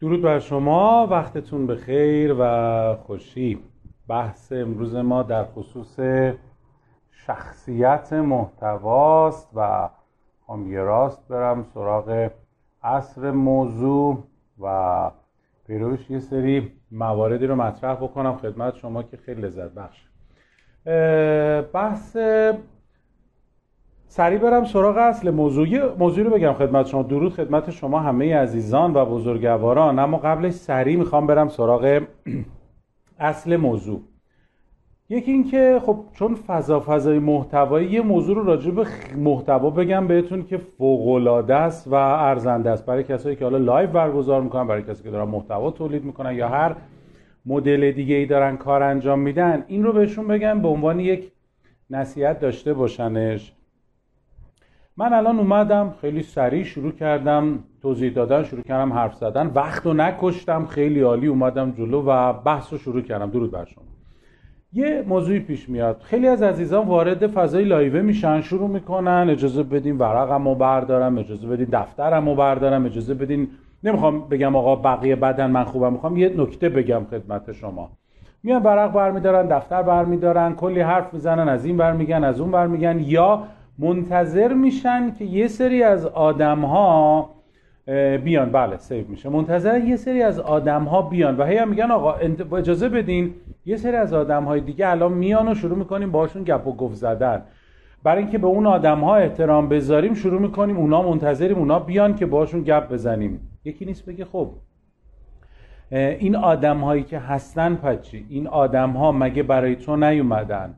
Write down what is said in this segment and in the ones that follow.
درود بر شما وقتتون به خیر و خوشی. بحث امروز ما در خصوص شخصیت محتواست و هم یه راست برم سراغ اصر موضوع و پیروش یه سری مواردی رو مطرح بکنم. خدمت شما که خیلی لذت بخش بحث سریع برم سراغ اصل موضوعی موضوعی رو بگم خدمت شما. درود خدمت شما همه عزیزان و بزرگواران. اما قبلش سریع می‌خوام برم سراغ اصل موضوع. یکی اینکه خب چون فضا فضای محتوایی یه موضوع رو راجع به محتوا بگم بهتون که فوق العاده است و ارزنده است. برای کسایی که حالا live برگزار می‌کنن برای کسایی که دارن محتوا تولید می‌کنن یا هر مدل دیگه ای دارن کار انجام میدن این رو بهشون بگم به عنوان یک نصیحت داشته باشنش. من الان اومدم خیلی سریع شروع کردم توضیح دادن شروع کردم حرف زدن. وقت رو نکشتم خیلی عالی اومدم جلو و بحث رو شروع کردم. درود بر شما. یه موضوعی پیش میاد. خیلی از عزیزان وارد فضای لایوه میشن شروع می‌کنن اجازه بدین ورقمو بردارم اجازه بدین دفترمو بردارم اجازه بدین نمی‌خوام بگم آقا بقیه بدن من خوبم. می‌خوام یه نکته بگم خدمت شما. میان ورق برمیدارن دفتر برمیدارن کلی حرف می‌زنن از این برمیگن از اون برمیگن یا منتظر میشن که یه سری از آدم ها بیان. بله سیو میشه. منتظر یه سری از آدم ها بیان و هی میگن آقا اجازه بدین یه سری از آدم های دیگه الان میان و شروع می‌کنیم باشون گپ و گفت زدن. برای اینکه به اون آدم ها احترام بذاریم شروع می‌کنیم اونا منتظریم اونا بیان که باشون گپ بزنیم. یکی نیست بگه خب این آدم هایی که هستن پچی این آدم ها مگه برای تو نیومدن؟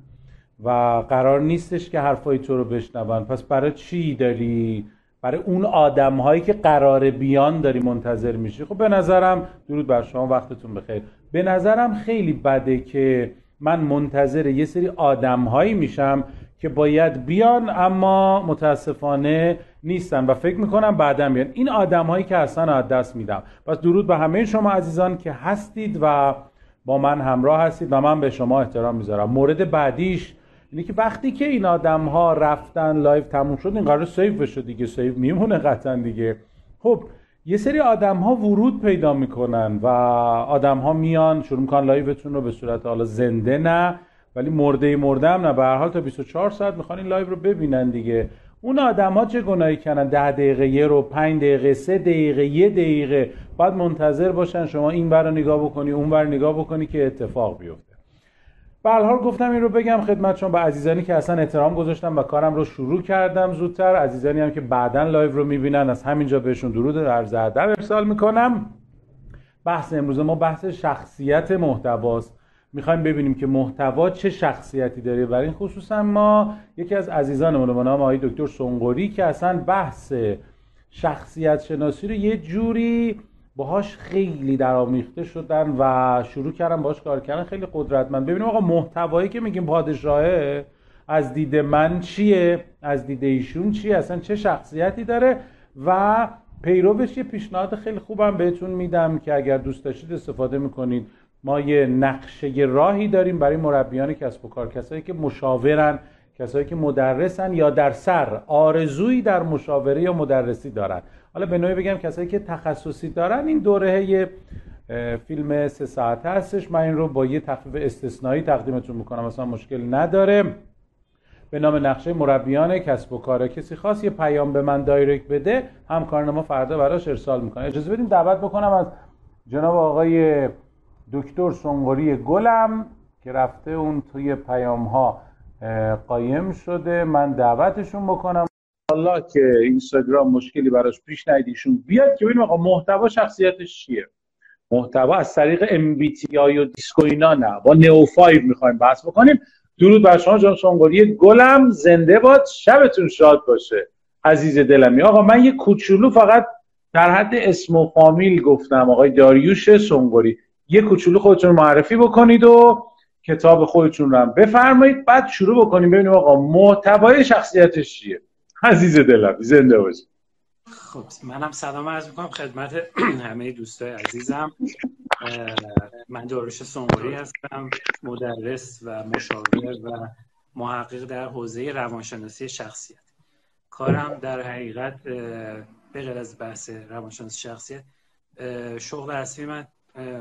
و قرار نیستش که حرفای تو رو بشنون. پس برای چی داری؟ برای اون آدم هایی که قرار بیان داری منتظر میشی. خب به نظرم درود بر شما وقتتون بخیر. به نظرم خیلی بده که من منتظر یه سری آدم هایی میشم که باید بیان اما متاسفانه نیستن و فکر می‌کنم بعدا بیان. این آدم هایی که اصلا از دست میدم. پس درود به همه شما عزیزان که هستید و با من همراه هستید و من به شما احترام می‌ذارم. مورد بعدیش اینه که وقتی که این آدم ها رفتن لایو تموم شد این قرار سیو بشه دیگه سیو میمونه قطعا دیگه. خب یه سری آدم ها ورود پیدا می‌کنن و آدم ها میان شروع می‌کنن live تون رو به صورت حالا زنده نه ولی مرده مرده هم نه. به هر حال تا 24 ساعت می‌خوان این live رو ببینن دیگه. اون آدم ها چه گناهی کنن ده دقیقه یه رو پنج دقیقه سه دقیقه یه دقیقه. باید منتظر باشن شما این بر نگاه بکنی اون بر نگاه بکنی که اتفاق بیفته. به گفتم این رو بگم خدمت شما. به عزیزانی که اصلا احترام گذاشتم و کارم رو شروع کردم زودتر. عزیزانی هم که بعدا live رو می‌بینن از همینجا بهشون درود عرض ادب ارسال می‌کنم. بحث امروز ما بحث شخصیت محتواست. می‌خوایم ببینیم که محتوا چه شخصیتی داره. برای این خصوصا ما یکی از عزیزانمون به نام آقای دکتر سنگوری که اصلا بحث شخصیت شناسی رو یه جوری باهاش خیلی درآمیخته شدن و شروع کردن باهاش کار کردن. خیلی قدرتمند. ببینیم آقا محتوایی که میگیم پادشاهه از دید من چیه؟ از دید ایشون چیه؟ اصلا چه شخصیتی داره؟ و پیروش یه پیشنهاد خیلی خوبم بهتون میدم که اگر دوست داشتید استفاده می‌کنید. ما یه نقشه راهی داریم برای مربیان کسب و کار. کسایی که مشاورن کسایی که مدرسن یا در سر آرزویی در مشاوره یا مدرسی دارن. حالا به نوعی بگم کسایی که تخصصی دارن این دوره فیلم سه ساعته هستش. من این رو با یه تخفیف استثنایی تقدیمتون می‌کنم. اصلا مشکل نداره. به نام نقشه مربیان کسب و کار. کسی خاص یه پیام به من direct بده همکاران ما فردا براش ارسال می‌کنه اجازه بدیم دعوت بکنم از جناب آقای دکتر سنگوری گلم که رفته اون توی پیام ها قایم شده. من دعوتشون بکنم. انشالله که اینستاگرام مشکلی براش پیش ایشون بیاد که ببینیم آقا محتوا شخصیتش چیه؟ محتوا از طریق MBTI و دیسکو اینا نه. با NEO 5 می‌خوایم بحث بکنیم. درود بر شما جان سنگوری گلم زنده باد. شبتون شاد باشه. عزیز دلمی. آقا من یه کوچولو فقط در حد اسم و فامیل گفتم. آقای داریوش سنگوری یه کوچولو خودتون معرفی بکنید و کتاب خودتون رو هم بفرمایید. بعد شروع بکنیم. ببینیم آقا محتوای شخصیتش چیه. عزیز دلم زنده باشی. خب منم سلام عرض می‌کنم خدمت همه دوستای عزیزم. من داروش سنگوری هستم مدرس و مشاور و محقق در حوزه روانشناسی شخصیت. کارم در حقیقت به غیر از بحث روانشناسی شخصیت شغل اصلی من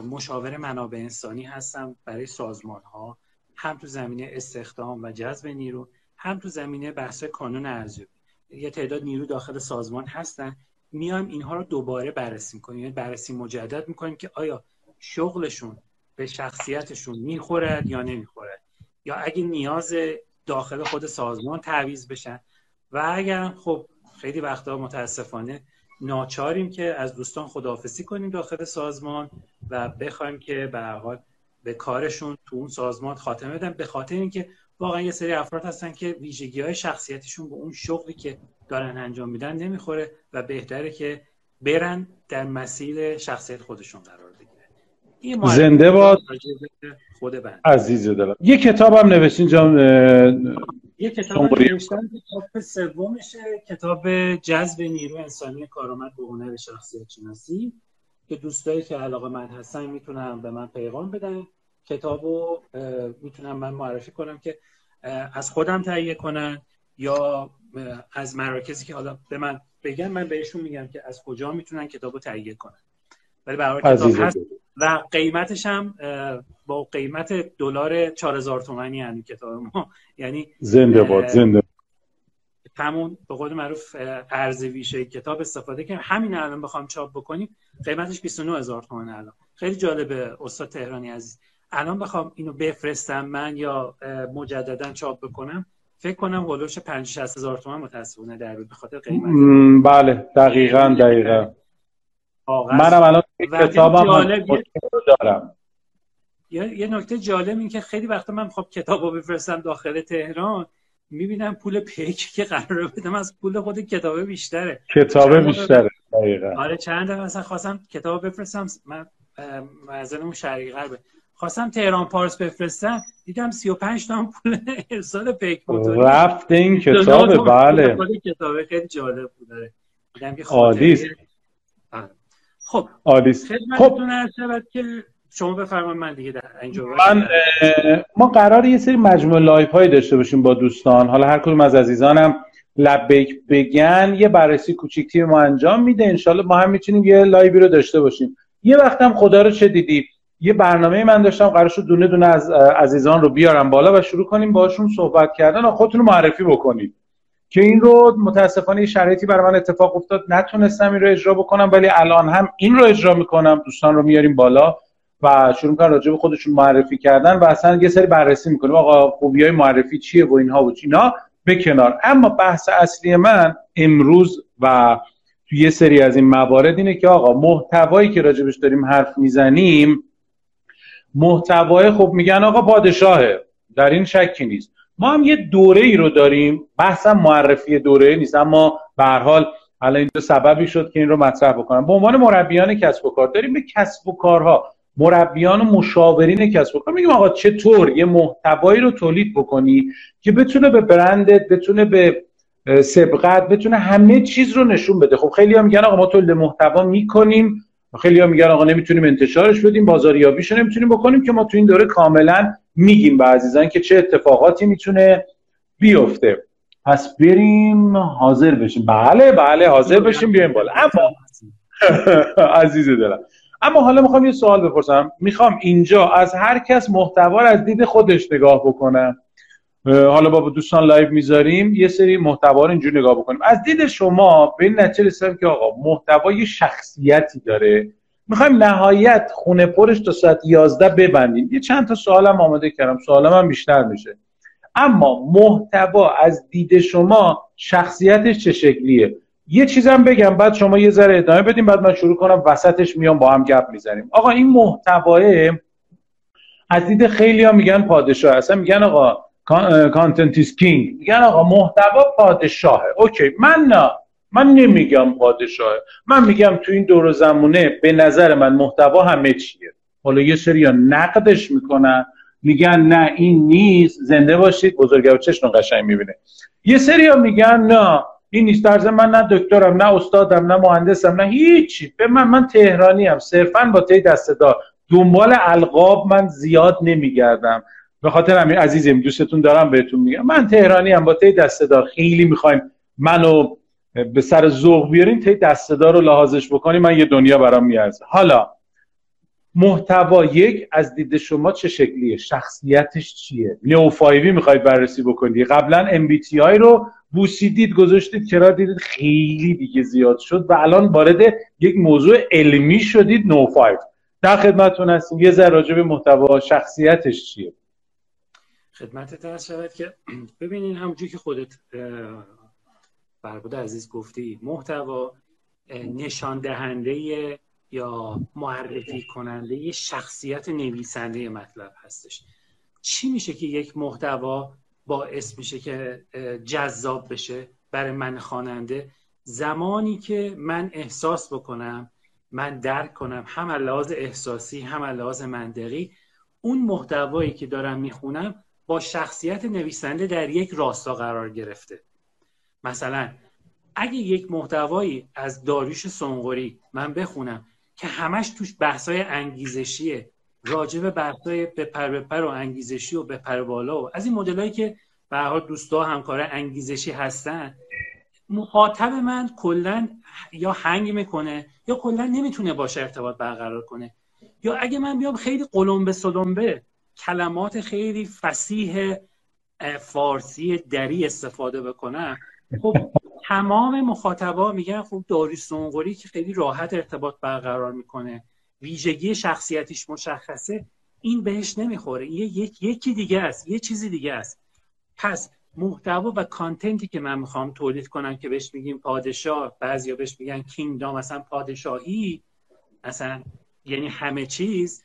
مشاور منابع انسانی هستم برای سازمان ها هم تو زمینه استخدام و جذب نیرو هم تو زمینه بحث کانون ارزیابی. یه تعداد نیرو داخل سازمان هستن. میایم اینها رو دوباره بررسی می‌کنیم. یعنی بررسی مجدد می‌کنیم که آیا شغلشون به شخصیتشون می‌خورد یا نمی‌خورد. یا اگه نیاز داخل خود سازمان تعویض بشن. و اگر خب خیلی وقتا متاسفانه ناچاریم که از دوستان خداحافظی کنیم داخل سازمان و بخوایم که به حال به کارشون تو اون سازمان خاتمه بدن. به خاطر اینکه واقعا یه سری افراد هستن که ویژگی های شخصیتشون به اون شغلی که دارن انجام میدن نمی‌خوره و بهتره که برن در مسیر شخصیت خودشون قرار بگیره زنده باد. خود بند عزیز دلم. یه کتاب هم نوشتین جان یه کتاب نوشتن کتاب سومشه کتاب جذب نیرو انسانی کارآمد به هنر شخصیت شناسی که دوستایی که علاقه من هستن می‌تونم به من پیغام بدن. کتابو می‌تونم من معرفی کنم که از خودم تهیه کنن یا از مراکزی که حالا به من بگن من بهشون میگم که از کجا می‌تونن کتابو تهیه کنن. ولی برای کتاب هست و قیمتش هم با قیمت دلار 4000 تومانی یعنی کتاب ما یعنی زنده باد زنده. همون به قول معروف ارز ویژه کتاب استفاده کنیم همین الان بخوام چاپ بکنیم قیمتش 29000 تومان الان. خیلی جالبه استاد تهرانی عزیز. الان بخوام اینو بفرستم من یا مجددا چاپ بکنم. فکر کنم هولوش 5 هزار تومان متاسفانه در به خاطر قیمت. بله دقیقا دقیقا. منم الان کتابم دارم. یه نکته جالب این که خیلی وقتا من خب کتابو بفرستم داخل تهران می‌بینم پول پیک که قرار بدم از پول خود کتابه بیشتره. کتابه بیشتره دقیقا. آره چند مثلا خواستم کتاب بفرستم من معذرم شرقی غربه. خواستم تهران پارس بفرستم دیدم 35 تا پول ارسال پیک بود. رفت این کتابه بله. کتابه خیلی جالب بود. دیدم که خب آلیس خب که شما بفرمایید من دیگه در اینجا من ما قرار یه سری مجموعه لایف هایی داشته باشیم با دوستان. حالا هر کدوم از عزیزانم لبیک بگن یه بررسی کوچیک ما انجام میده. انشالله ما هم می‌تونیم یه لایوی رو داشته باشیم. یه وقتم خدا رو چه دیدی؟ یه برنامه من داشتم قرار شد دونه دونه از عزیزان رو بیارم بالا و شروع کنیم باشون صحبت کردن و خودتون رو معرفی بکنید. که این رو متاسفانه شرایطی برای من اتفاق افتاد نتونستم این رو اجرا بکنم ولی الان هم این رو اجرا می‌کنم. دوستان رو میاریم بالا و شروع می‌کنن راجع به خودشون معرفی کردن و اصلا یه سری بررسی می‌کنیم. آقا خوبی های معرفی چیه و اینها و اینا به کنار. اما بحث اصلی من امروز و تو یه سری از این موارد اینه که آقا محتوایی که راجبش داریم حرف می‌زنیم محتوای خب میگن آقا پادشاهه. در این شکی نیست. ما هم یه دوره ای رو داریم. بحثم معرفی دوره نیست اما به حال الان این سببی شد که این رو مطرح بکنم. به عنوان مربیان کسب و کار داریم به کسب و کارها. مربیان و مشاورین کسب و کار. میگیم آقا چطور یه محتوایی رو تولید بکنی که بتونه به برندت بتونه به سبقت بتونه همه چیز رو نشون بده. خب خیلی هم میگن آقا ما تولید محتوا می‌کنیم. خیلی هم میگن آقا نمی‌تونیم انتشارش بدیم بازاریابیشو نمی‌تونیم بکنیم که ما تو این دوره کاملا میگیم به عزیزان که چه اتفاقاتی می‌تونه بیفته. پس بریم حاضر بشیم. بله بله حاضر بشیم بیایم بالا. اما عزیز دلم. اما حالا می‌خوام یه سوال بپرسم. می‌خوام اینجا از هر کس محتوا از دید خودش نگاه بکنم. حالا با دوستان live می‌ذاریم. یه سری محتوا رو اینجوری نگاه بکنیم. از دید شما به این نتیجه رسیدم که آقا محتوا شخصیتی داره. می‌خوایم نهایت خونه پرش تا ساعت 11 ببندیم. یه چند تا سوالم آماده کردم. سوالم هم بیشتر میشه. اما محتوا از دید شما شخصیتش چه شکلیه؟ یه چیزم بگم. بعد شما یه ذره ادامه بدیم. بعد من شروع کنم. وسطش میام با هم گپ می‌زنیم. آقا این محتواه از دید خیلی ها میگن پادشاه اصلا میگن آقا content is king میگن آقا محتوا پادشاهه. okay من نه. من نمیگم پادشاهه. من میگم تو این دور زمونه به نظر من محتوا همه چیه. حالا یه سری نقدش می‌کنن. میگن نه این نیست. زنده باشید. بزرگوار چشم قشنگ می‌بینه. یه سری میگن نه این نیست. در من نه دکترم نه استادم نه مهندسم نه هیچی. به من من تهرانی هم صرفا با تی دستدار دنبال القاب من زیاد نمیگردم. به خاطر همین عزیزیم دوستتون دارم بهتون میگم. من تهرانی هم با تی دستدار خیلی می‌خوایم منو به سر ذوق بیارین تی دستدار رو لحاظش بکنی من یه دنیا برام میارزه. حالا محتوا یک از دید شما چه شکلیه؟ شخصیتش چیه؟ نو فایوی می‌خواید بررسی بکنید قبلا ام بی تی آی رو بوسیدید گذاشتید کرا دیدید خیلی دیگه زیاد شد و الان وارد یک موضوع علمی شدید نو فایو. در خدمتتون هستیم. یه ذره راجع به محتوا شخصیتش چیه؟ خدمت هست شود که ببینین همونجوری که خودت بربود عزیز گفتی محتوا نشان دهنده یا معرفی کننده شخصیت نویسنده مطلب هستش. چی میشه که یک محتوا باعث میشه که جذاب بشه برای من خواننده؟ زمانی که من احساس بکنم من درک کنم هم لحاظ احساسی هم لحاظ منطقی اون محتوایی که دارم می‌خونم با شخصیت نویسنده در یک راستا قرار گرفته. مثلا اگه یک محتوایی از داریوش سنگوری من بخونم که همش توش بحثای انگیزشیه راجع به بحثای بپر بپر و انگیزشی و بپر بالا و از این مدلایی که به حال دوستا همکاره انگیزشی هستن مخاطب من کلا یا هنگ می‌کنه یا کلا نمی‌تونه باشه ارتباط برقرار کنه. یا اگه من بیام خیلی قلمبه سلمبه کلمات خیلی فسیح فارسی دری استفاده بکنم خب تمام مخاطبا میگن خب داریوش سونگوری که خیلی راحت ارتباط برقرار می‌کنه ویژگی شخصیتیش مشخصه این بهش نمی‌خوره. یه یک یکی دیگه است یه چیزی دیگه است. پس محتوا و کانتنتی که من می‌خوام تولید کنم که بهش میگیم پادشاه بعضیا بهش میگن کینگدام مثلا پادشاهی مثلا یعنی همه چیز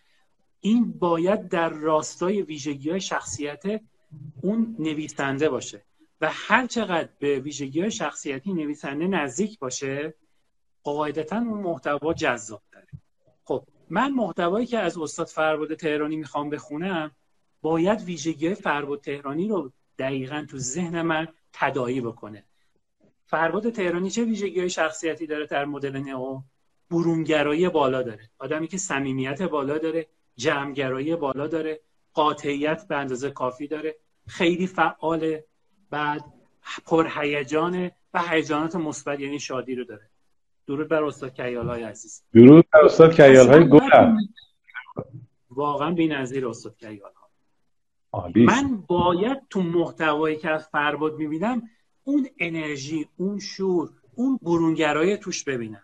این باید در راستای ویژگی های شخصیت اون نویسنده باشه. و هر چقدر به ویژگی های شخصیتی نویسنده نزدیک باشه قاعدتا اون محتوا جذاب داره خب من محتوایی که از استاد فرباد تهرانی می‌خوام بخونم باید ویژگی های فرباد تهرانی رو دقیقا تو ذهن من تدایی بکنه. فرباد تهرانی چه ویژگی های شخصیتی داره در مدل نئو؟ برونگرایی بالا داره. آدمی که صمیمیت بالا داره جمعگرایی بالا داره قاطعیت به اندازه کافی داره خیلی فعاله بعد پرهیجانه و هیجانات مثبت یعنی شادی رو داره. درود بر استاد کیال های عزیز. درود بر استاد کیال های گلم. واقعا بی‌نظیر استاد کیال ها من باید تو محتوایی که از فرباد می‌بینم اون انرژی اون شور اون برونگرایی توش ببینم.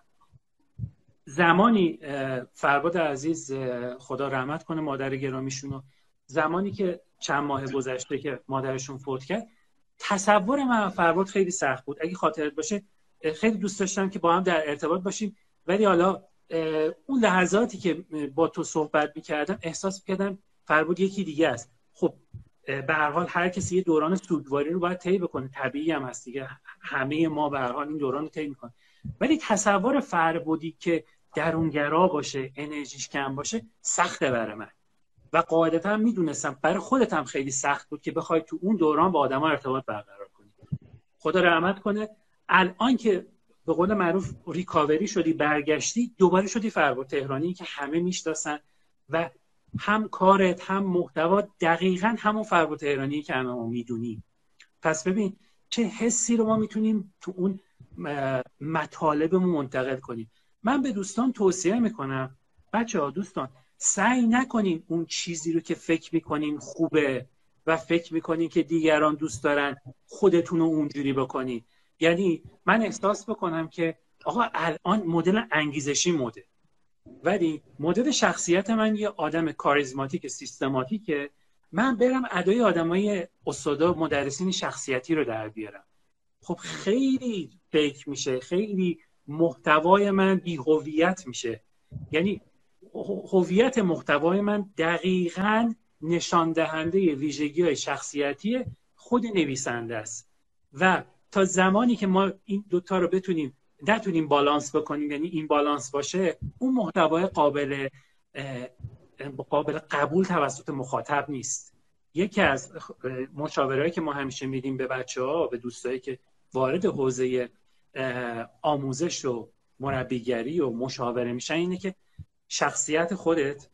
زمانی فرباد عزیز خدا رحمت کنه مادر گرامیشونو زمانی که چند ماه گذشته که مادرشون فوت کرد تصور من فرباد خیلی سخت بود. اگه خاطرت باشه خیلی دوست داشتم که با هم در ارتباط باشیم ولی حالا اون لحظاتی که با تو صحبت می‌کردم احساس می‌کردم فرباد یکی دیگه است. خب به هر حال هر کسی یه دوران سوگواری رو باید طی بکنه. طبیعی هم هست دیگه. همه ما به هر حال این دوران رو طی می‌کنه ولی تصور فربودی که درونگرا باشه انرژیش کم باشه سخته برای من. و قاعدتا می‌دونستم برای خودت هم خیلی سخت بود که بخوای تو اون دوران با آدما ارتباط برقرار کنی. خدا رحمت کنه الان که به قول معروف ریکاوری شدی برگشتی دوباره شدی فرباد تهرانی که همه می‌شناسن و هم کارت هم محتوا دقیقا همون فرباد تهرانی که همه ما می‌دونیم. پس ببین چه حسی رو ما می‌تونیم تو اون مطالبمون منتقل کنیم. من به دوستان توصیه می‌کنم. بچه ها دوستان سعی نکنین اون چیزی رو که فکر می‌کنین خوبه و فکر می‌کنین که دیگران دوست دارن خودتون رو اونجوری بکنین. یعنی من احساس بکنم که آقا الان مدل انگیزشی مده. ولی مدل شخصیت من یه آدم کاریزماتیک سیستماتیکه. من برم ادای آدمای استادا مدرسین شخصیتی رو در بیارم. خب خیلی فکر میشه خیلی محتوای من بی هویت میشه. یعنی هویت محتوای من دقیقا نشان دهنده ویژگی های شخصیتی خود نویسنده است. و تا زمانی که ما این دوتا رو بتونیم نتونیم بالانس بکنیم یعنی این بالانس باشه اون محتوای قابل قابل قبول توسط مخاطب نیست. یکی از مشاورهایی که ما همیشه میدیم به بچه ها به دوستایی که وارد حوزه آموزش و مربیگری و مشاوره میشن اینه که شخصیت خودت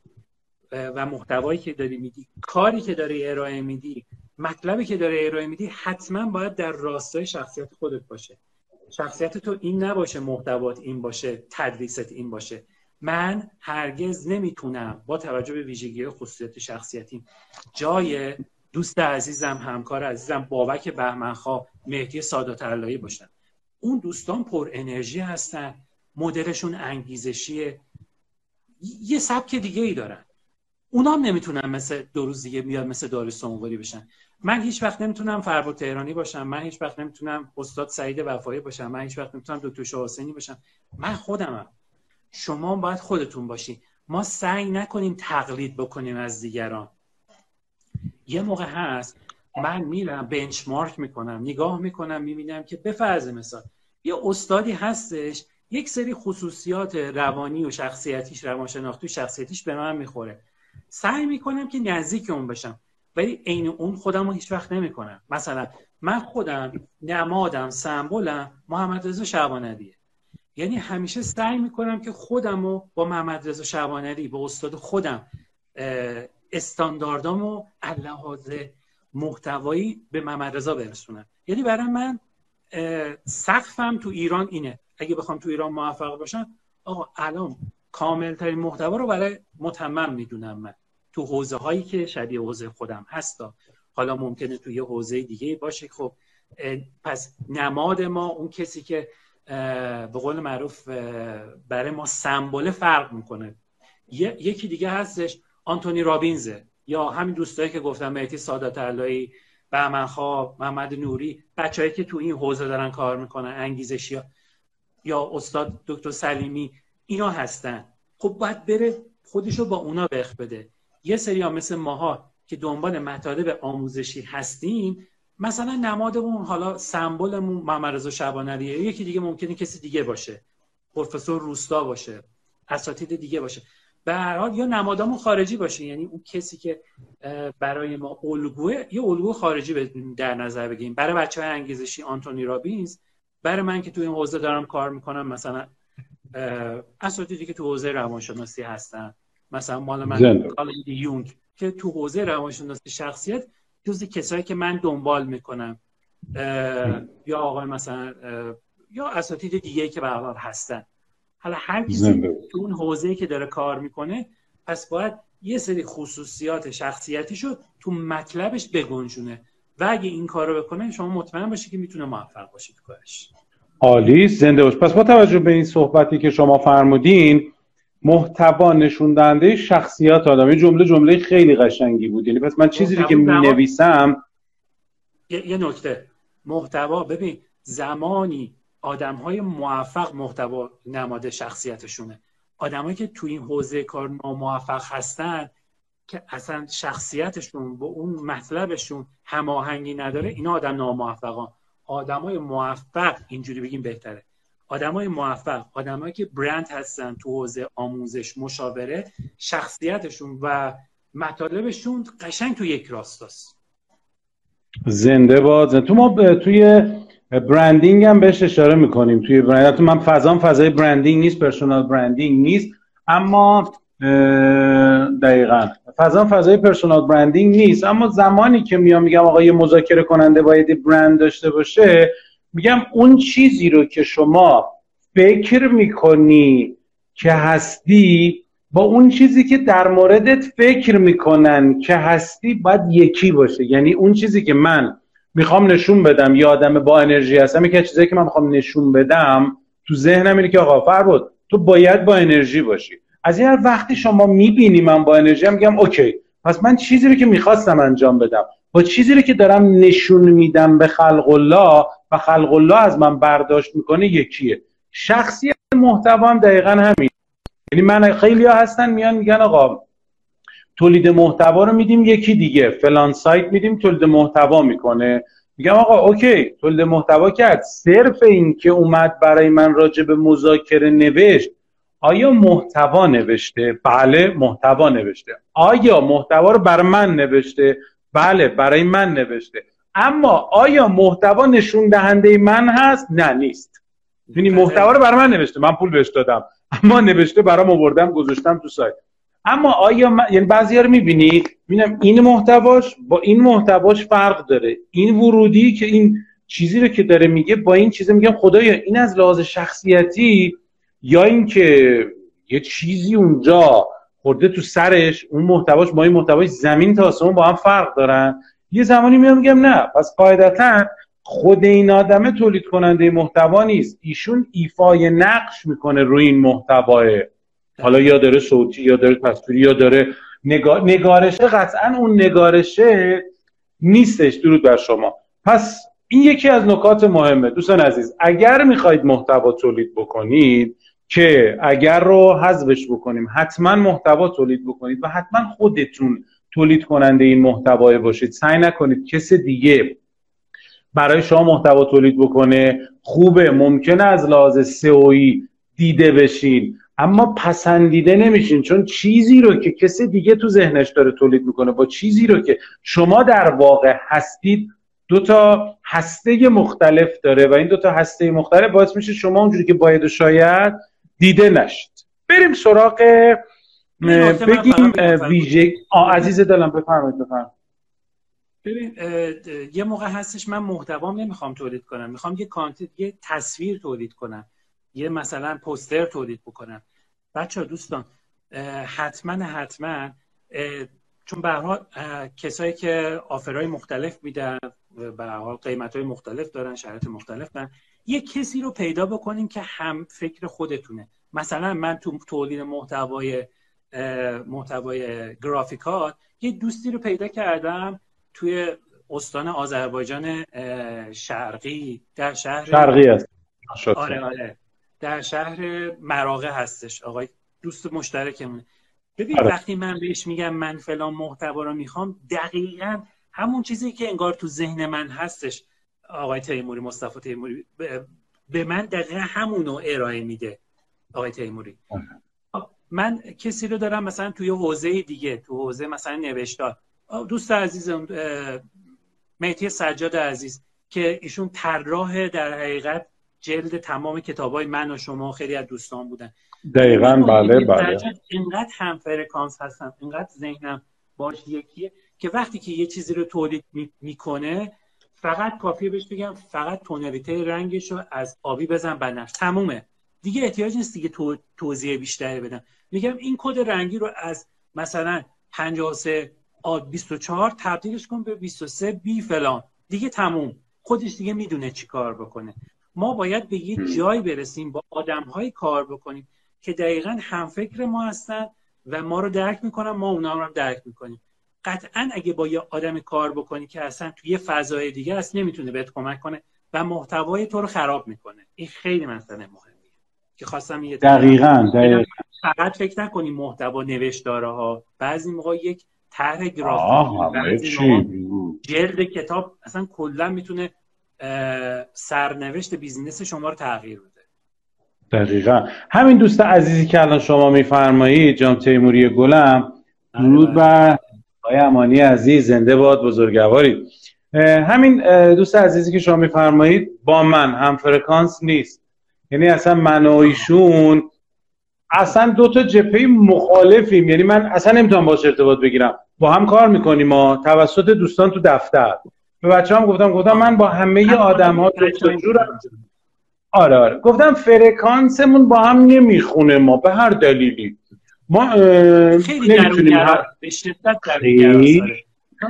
و محتوایی که داری میدی کاری که داری ارائه میدی مطلبی که داری ارائه میدی حتما باید در راستای شخصیت خودت باشه. شخصیت تو این نباشه محتوات این باشه تدریست این باشه. من هرگز نمی‌تونم با توجه به ویژگی خصوصیت شخصیتیم جای دوست عزیزم همکار عزیزم بابک بهمنخوا مهدی سادات علایی باشن اون دوستان پر انرژی هستن مدلشون انگیزشیه یه سبک دیگه ای دارن اونام نمی‌تونن مثل دو روز دیگه میاد مثل داریوش سنگولی بشن. من هیچ وقت نمی‌تونم فرباد تهرانی باشم من هیچ وقت نمی‌تونم استاد سعید وفایی باشم من هیچ وقت نمی‌تونم دکتر شاه باشم. من خودمم شما باید خودتون باشی. ما سعی نکنیم تقلید بکنیم از دیگران. یه موقع هست من میرم بنچمارک می‌کنم نگاه می‌کنم می‌بینم که به فرض مثال یه استادی هستش یک سری خصوصیات روانی و شخصیتیش روانشناختی و شخصیتیش به من می‌خوره. سعی می‌کنم که نزدیک اون بشم ولی عین اون خودم رو هیچ وقت نمی‌کنم. مثلا من خودم نمادم سمبولم محمد رضا شعباندیه یعنی همیشه سعی می‌کنم که خودم رو با محمد رضا شعباندی با استاد خودم استانداردام و لحاظ محتوایی به محمد رضا برسونم. یعنی برای من سقفم تو ایران اینه. اگه بخوام تو ایران موفق باشم آقا الان کامل ترین محتوا رو برای متمم می‌دونم من. تو حوزه هایی که شبیه حوزه خودم هستا حالا ممکنه تو یه حوزه دیگه باشه. خب پس نماد ما اون کسی که به قول معروف برای ما سمبل فرق می‌کنه. یکی دیگه هستش آنتونی رابینزه. یا همین دوستایی که گفتم مهدی سادات علایی بهمن خواب محمد نوری بچههایی که تو این حوزه دارن کار می‌کنن انگیزشی یا استاد دکتر سلیمی اینا هستن. خب باید بره خودشو با اونا بخ بده. یه سری ها مثل ماها که دنبال مطالب آموزشی هستیم مثلا نمادمون حالا سمبلمون محمد رضا شعبانیه یکی دیگه ممکنه کسی دیگه باشه. پروفسور روستا باشه. اساتید دیگه باشه. به هر حال یا نمادامون خارجی باشه. یعنی اون کسی که برای ما الگوه یه الگو خارجی در نظر بگیریم. برای بچه های انگیزشی آنتونی رابینز برای من که تو این حوزه دارم کار می‌کنم مثلا اساتیدی که تو حوزه روانشناسی هستن. مثلا مال من یونگ که تو حوزه روانشناسی شخصیت جز کسایی که من دنبال می‌کنم. یا آقای مثلا یا اساتید دیگه که به هستن. حالا هر کسی تو اون حوزه‌ای که داره کار می‌کنه پس باید یه سری خصوصیات شخصیتیشو تو مطلبش بگنجونه. و اگه این کار رو بکنه شما مطمئن باشید که می‌تونه موفق باشید کارش. عالی زنده باش. پس با توجه به این صحبتی که شما فرمودین محتوا نشون دهنده شخصیت آدم جمله جمله خیلی قشنگی بود. یعنی پس من چیزی که می نویسم یه, یه نکته. محتوا ببین زمانی آدم های موفق محتوا نماد شخصیتشونه. آدمایی که تو این حوزه کار ناموفق هستن که اصلا شخصیتشون با اون مطلبشون هماهنگی نداره اینا آدم ناموفقان آدمای موفق اینجوری بگیم بهتره. آدمای موفق آدمایی که برند هستن تو حوزه آموزش مشاوره شخصیتشون و مطالبشون قشنگ تو یک راستاست. زنده باد. تو ما توی برندینگ هم بهش اشاره می‌کنیم. توی برند من فضام فضای برندینگ نیست پرسونال برندینگ نیست اما دقیقا. فضا فضای پرسونال برندینگ نیست. اما زمانی که میام میگم آقا یه مذاکره کننده باید برند داشته باشه میگم اون چیزی رو که شما فکر می‌کنی که هستی با اون چیزی که در موردت فکر می‌کنن که هستی باید یکی باشه. یعنی اون چیزی که من می‌خوام نشون بدم یه آدم با انرژی هستم یکی چیزی که من می‌خوام نشون بدم تو ذهنم اینه که آقا فربود تو باید با انرژی باشی. از این وقتی شما می‌بینی من با انرژی میگم اوکی پس من چیزی رو که می‌خواستم انجام بدم با چیزی رو که دارم نشون میدم به خلق الله و خلق الله از من برداشت می‌کنه یکیه. شخصیت محتوا هم دقیقا همین. یعنی من خیلی ها هستن میان میگن آقا تولید محتوا رو میدیم یکی دیگه. فلان سایت میدیم تولید محتوا می‌کنه. میگم آقا اوکی تولید محتوا کرد. صرف این که اومد برای من راجع به مذاکره نوشت آیا محتوا نوشته؟ بله محتوا نوشته. آیا محتوا رو برای من نوشته؟ بله برای من نوشته. اما آیا محتوا نشون دهنده من هست؟ نه نیست. یعنی محتوا رو برای من نوشته. من پول بهش دادم. اما نوشته برام آوردم گذاشتم تو سایت. اما آیا من... یعنی بعضی رو می‌بینی؟ می‌بینم این محتواش با این محتواش فرق داره. این ورودی که این چیزی رو که داره میگه با این چیزه میگم خدایا این از لحاظ شخصیتی یا اینکه یه چیزی اونجا خورده تو سرش اون محتواش با این محتواش زمین تا آسمون با هم فرق دارن؟ یه زمانی میام میگم نه. پس قاعدتا خود این آدمه تولید کننده محتوا نیست. ایشون ایفای نقش می‌کنه روی این محتواه. حالا یا داره صوتی یا داره تصویری یا داره نگار... نگارشه قطعا اون نگارشه نیستش درود بر شما. پس این یکی از نکات مهمه. دوستان عزیز اگر می‌خواید محتوا تولید بکنید که اگر رو حذفش بکنیم حتما محتوا تولید بکنید و حتما خودتون تولید کننده این محتوا باشید. سعی نکنید کس دیگه برای شما محتوا تولید بکنه. خوبه ممکنه از لحاظ سئویی دیده بشین. اما پسندیده نمیشین چون چیزی رو که کسی دیگه تو ذهنش داره تولید می‌کنه با چیزی رو که شما در واقع هستید دو تا هسته مختلف داره و این دو تا هسته مختلف باعث میشه شما اونجوری که باید و شاید دیده نشد بریم سراغ بگیم ویژه عزیز دلم بفرمایید بفرمایید. ببین یه موقع هستش من محتوام نمی‌خوام تولید کنم می‌خوام یه کانتنت یه تصویر تولید کنم. یه مثلا پوستر تولید بکنم. بچه دوستان حتما حتما چون به حال کسایی که آفرهای مختلف میدن به حال قیمت های مختلف دارن شرایط مختلف دارن یه کسی رو پیدا بکنین که هم فکر خودتونه. مثلا من تو تولید محتوای محتوای گرافیکات یه دوستی رو پیدا کردم توی استان آذربایجان شرقی در شهر شرقی است آره آره. در شهر مراغه هستش آقای دوست مشترکمونه ببین آره. وقتی من بهش میگم من فلان محتوا رو می‌خوام دقیقا همون چیزی که انگار تو ذهن من هستش آقای تیموری مصطفی تیموری به من دقیقا همونو ارائه میده آقای تیموری آره. من کسی رو دارم مثلا توی حوزه دیگه تو حوزه مثلا نوشتار دوست عزیزم مهدی سجاد عزیز که ایشون طراح در حقیقت جلد تمام کتاب های من و شما خیلی از دوستان بودن. دقیقا بله بله. اینقدر هم فرکانس هستم اینقدر ذهنم باش یکیه که وقتی که یه چیزی رو تولید می‌کنه فقط کافیه بهش بگم فقط تونالیته رنگش رو از آبی بزن بنفش تمومه. دیگه احتیاج نیست دیگه تو... توضیح بیشتری بدم. میگم این کد رنگی رو از مثلا 53 آد 24 تبدیلش کن به 23 بی فلان. دیگه تموم. خودش دیگه می‌دونه چی کار بکنه. ما باید به یه جای برسیم با آدم کار بکنیم که دقیقا همفکر ما هستن و ما رو درک می‌کنن ما اونا رو هم درک می‌کنیم. قطعا اگه با یه آدم کار بکنی که اصلا توی یه فضای دیگه است نمی‌تونه بهت کمک کنه و محتوای تو رو خراب می‌کنه. این خیلی مسئله مهمیه که خواستم یه دقیقاً دقیقاً. فقط فکر نکنی محتوا نوشتاره ها بعضی موقع یک طرح گرافیک جلد کتاب اصلا کلا می‌تونه سرنوشت business شما رو تغییر بده. دقیقا. همین دوست عزیزی که الان شما میفرمایید جام تیموری گلم درود بر آقای امانی عزیز زنده باد بزرگواری همین دوست عزیزی که شما میفرمایید با من هم فرکانس نیست. یعنی اصلا من و ایشون اصلا دو تا جبهه مخالفیم. یعنی من اصلا نمی‌تونم باش ارتباط بگیرم. با هم کار می‌کنیم ما. توسط دوستان تو دفتر. به بچه هم گفتم گفتم من با همه آدم ها آره آره. گفتم فرکانسمون با هم نمی‌خونه ما به هر دلیلی. ما خیلی نمی‌تونیم هر...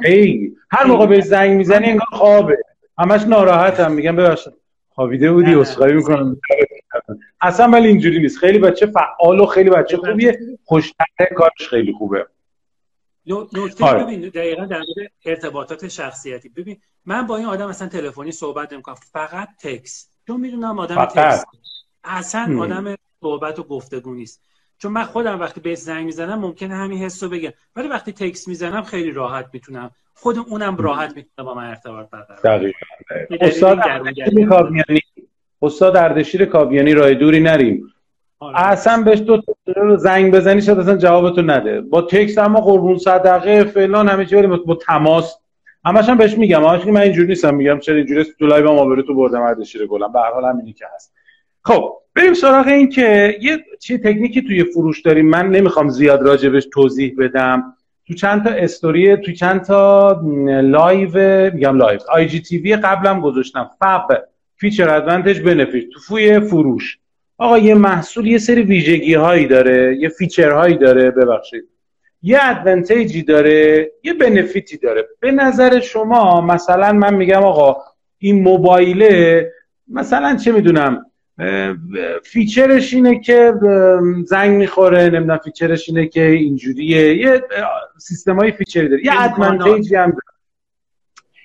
خیلی. هر موقع به زنگ می‌زنی انگار خوابه. همش ناراحت هم میگم ببخشید. خوابیده بودی اسخای می‌کنم. اصلا ولی اینجوری نیست. خیلی بچه فعال و خیلی بچه خوبیه. خوشتره کارش خیلی خوبه. نکته آره. ببین دقیقا در مورد ارتباطات شخصیتی. ببین من با این آدم اصلا تلفنی صحبت نمی‌کنم فقط تکس. چون می‌دونم آدم تکس اصلا آدم صحبت و گفتگو نیست. چون من خودم وقتی به زنگ می‌زنم ممکنه همین حس رو بگم. ولی وقتی تکس می‌زنم خیلی راحت می‌تونم. خود اونم راحت می‌تونه با من ارتباط برقرار استاد استاد اردشیر کابیانی راه دوری نریم. آره. اصلا بهش دو زنگ بزنی شاید اصلا جوابتو نده. با text اما قربون صدقه فلان همه چی با تماس. همش هم بهش میگم. همش من اینجوری نیستم. میگم چرا اینجوری تو live ما تو بردم اردشیر گلم. به هر حال همینی که هست. خب بریم سراغ این که یه چی تکنیکی توی فروش داریم. من نمی‌خوام زیاد راجبش توضیح بدم. تو چند تا استوری تو چند تا لایو میگم لایو. آی جی تی وی قبلم گذاشتم. فق feature advantage benefit تو فوی فروش. آقا یه محصول یه سری ویژگی هایی داره یه feature هایی داره ببخشید. یه advantage ی داره یه benefit ی داره. به نظر شما مثلا من میگم آقا این موبایله مثلا چه می‌دونم feature ش اینه که زنگ می‌خوره نمی‌دونم feature ش اینه که اینجوریه. یه سیستم های feature ی داره. یه advantage ی هم داره.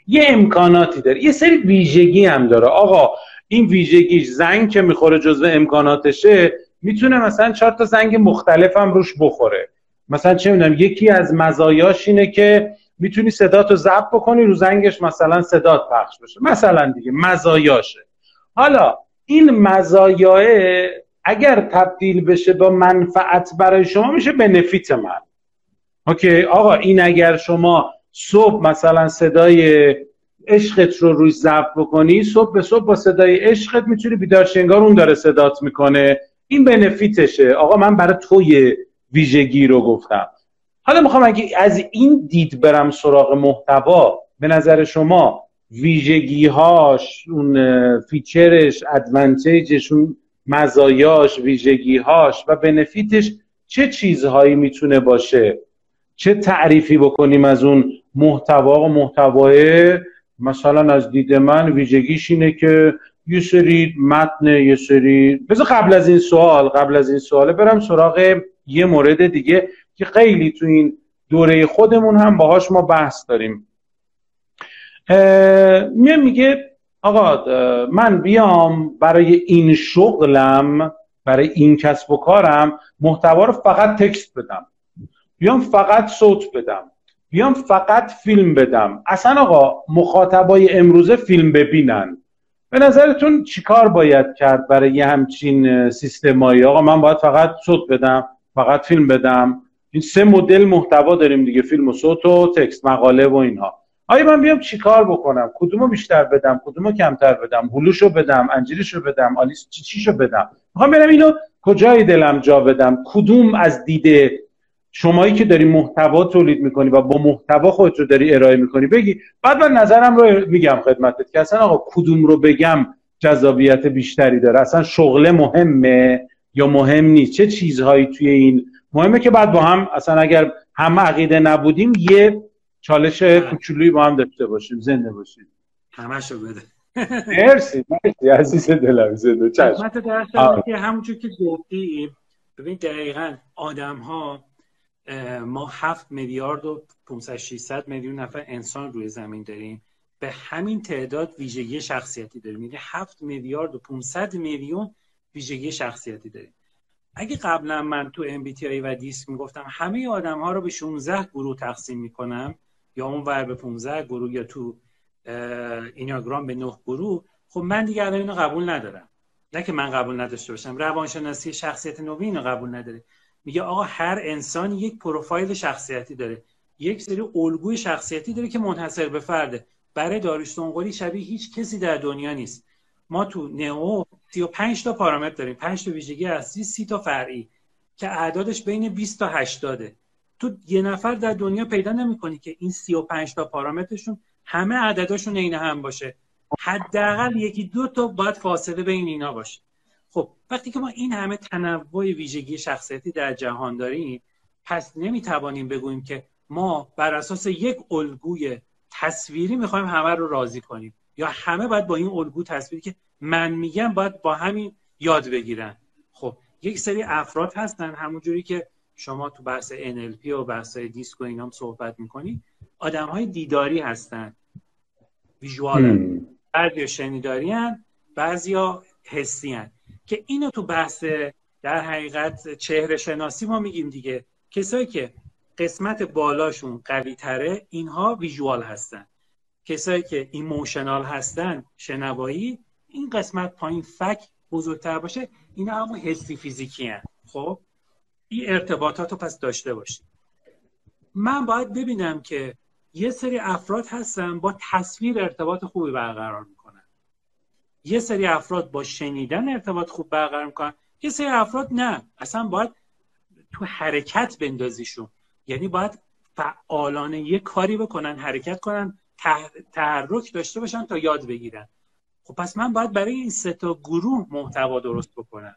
یه امکاناتی داره. یه سری ویژگی هم داره. آقا این ویژگیش زنگ که می‌خوره جزو امکاناتشه می‌تونه مثلا چهار تا زنگ مختلف هم روش بخوره. مثلا چه می‌دونم یکی از مزایاش اینه که می‌تونی صداتو ضبط بکنی رو زنگش مثلا صدات پخش بشه. مثلا دیگه مزایاشه. حالا این مزایاه اگر تبدیل بشه با منفعت برای شما میشه بنفیت من. Okay؟ آقا این اگر شما صبح مثلا صدای عشقت رو روی ضبط بکنی صبح به صبح با صدای عشقت می‌تونی بیدار شی انگار اون داره صدات می‌کنه. این benefit شه. آقا من برای توی ویژگی رو گفتم. حالا می‌خوام اگه از این دید برم سراغ محتوا به نظر شما ویژگیهاش اون feature ش advantage ش اون مزایاش ویژگیهاش و benefit ش چه چیزهایی می‌تونه باشه؟ چه تعریفی بکنیم از اون محتوا و محتوای مثلا از دید من ویژگیش اینه که یه سری متن یه سری بذار قبل از این سوال قبل از این سواله برم سراغ یه مورد دیگه که خیلی تو این دوره خودمون هم باهاش ما بحث داریم. میه میگه آقا من بیام برای این شغلم برای این کسب و کارم محتوا رو فقط تکست بدم. بیام فقط صوت بدم. بیام فقط فیلم بدم. اصلا آقا مخاطبای امروزه فیلم ببینن. به نظرتون چیکار باید کرد برای یه همچین سیستمایی؟ آقا من باید فقط صوت بدم فقط فیلم بدم. این سه مدل محتوا داریم دیگه فیلم و صوت و تکست مقاله و اینها. آیا من بیام چیکار بکنم؟ کدومو بیشتر بدم؟ کدومو کمتر بدم؟ هلوشو بدم؟ انجیرشو بدم؟ آلیس چی چیشو بدم؟ می‌خوام برم اینو کجای دلم جا بدم؟ کدوم از دیده شمایی که داری محتوا تولید می‌کنی و با محتوا خودت رو داری ارائه می‌کنی بگی. بعد من نظرم رو میگم خدمتت که اصلا آقا کدوم رو بگم جذابیت بیشتری داره؟ اصلا شغله مهمه یا مهم نیست؟ چه چیزهایی توی این؟ مهمه که بعد با هم اصلا اگر هم عقیده نبودیم یه چالش کوچولویی با هم داشته باشیم زنده باشیم. همشو بده. مرسی مرسی. عزیز دلم زنده چشم. که همونجور که گفتی ببین دقیقا آدم ها ما هفت میلیارد و 500 600 میلیون نفر انسان روی زمین داریم. به همین تعداد ویژگی شخصیتی داریم. یعنی 7 میلیارد و 500 میلیون ویژگی شخصیتی داریم. اگه قبلا من تو MBTI و دیسک می‌گفتم همه آدم ها رو به 16 گروه تقسیم می‌کنم یا اون ور به 15 گروه یا تو اینیاگرام به 9 گروه خب من دیگه الان اینو قبول ندارم. نه که من قبول نداشته باشم. روانشناسی شخصیت نوین قبول نداره. میگه آقا هر انسان یک پروفایل شخصیتی داره. یک سری الگوی شخصیتی داره که منحصر به فرده. برای داریوش شبیه هیچ کسی در دنیا نیست. ما تو نئو 35 تا پارامتر داریم. 5 تا ویژگی اصلی 30 تا فرعی که اعدادش بین 20 تا 80 تو یه نفر در دنیا پیدا نمی‌کنی که این 35 تا پارامترشون همه عدداشون عین هم باشه. حداقل یکی دو تا باید فاصله بین اینا باشه. خب وقتی که ما این همه تنوع ویژگی شخصیتی در جهان داریم پس نمی‌توانیم بگوییم که ما بر اساس یک الگوی تصویری می‌خوایم همه رو راضی کنیم یا همه باید با این الگو تصویری که من میگم باید با همین یاد بگیرن. خب یک سری افراد هستن همونجوری که شما تو بحث NLP و بحث دیسک و اینام صحبت می‌کنی آدم های دیداری هستن ویژوال بعضی شنیداری هن بعضی ها حسی هن. که اینو تو بحث در حقیقت چهره شناسی ما میگیم دیگه. کسایی که قسمت بالاشون قوی تره اینها ویژوال هستن. کسایی که ایموشنال هستن شنوایی این قسمت پایین فک بزرگتر باشه اینا همون حسی فیزیکی هن. خب؟ این ارتباطات رو پس داشته باشید. من باید ببینم که یه سری افراد هستن با تصویر ارتباط خوبی برقرار می‌کنن. یه سری افراد با شنیدن ارتباط خوب برقرار می‌کنن یه سری افراد نه. اصلا باید تو حرکت بندازیشون. یعنی باید فعالانه یه کاری بکنن حرکت کنن تحرک داشته باشن تا یاد بگیرن. خب پس من باید برای این سه تا گروه محتوا درست بکنم.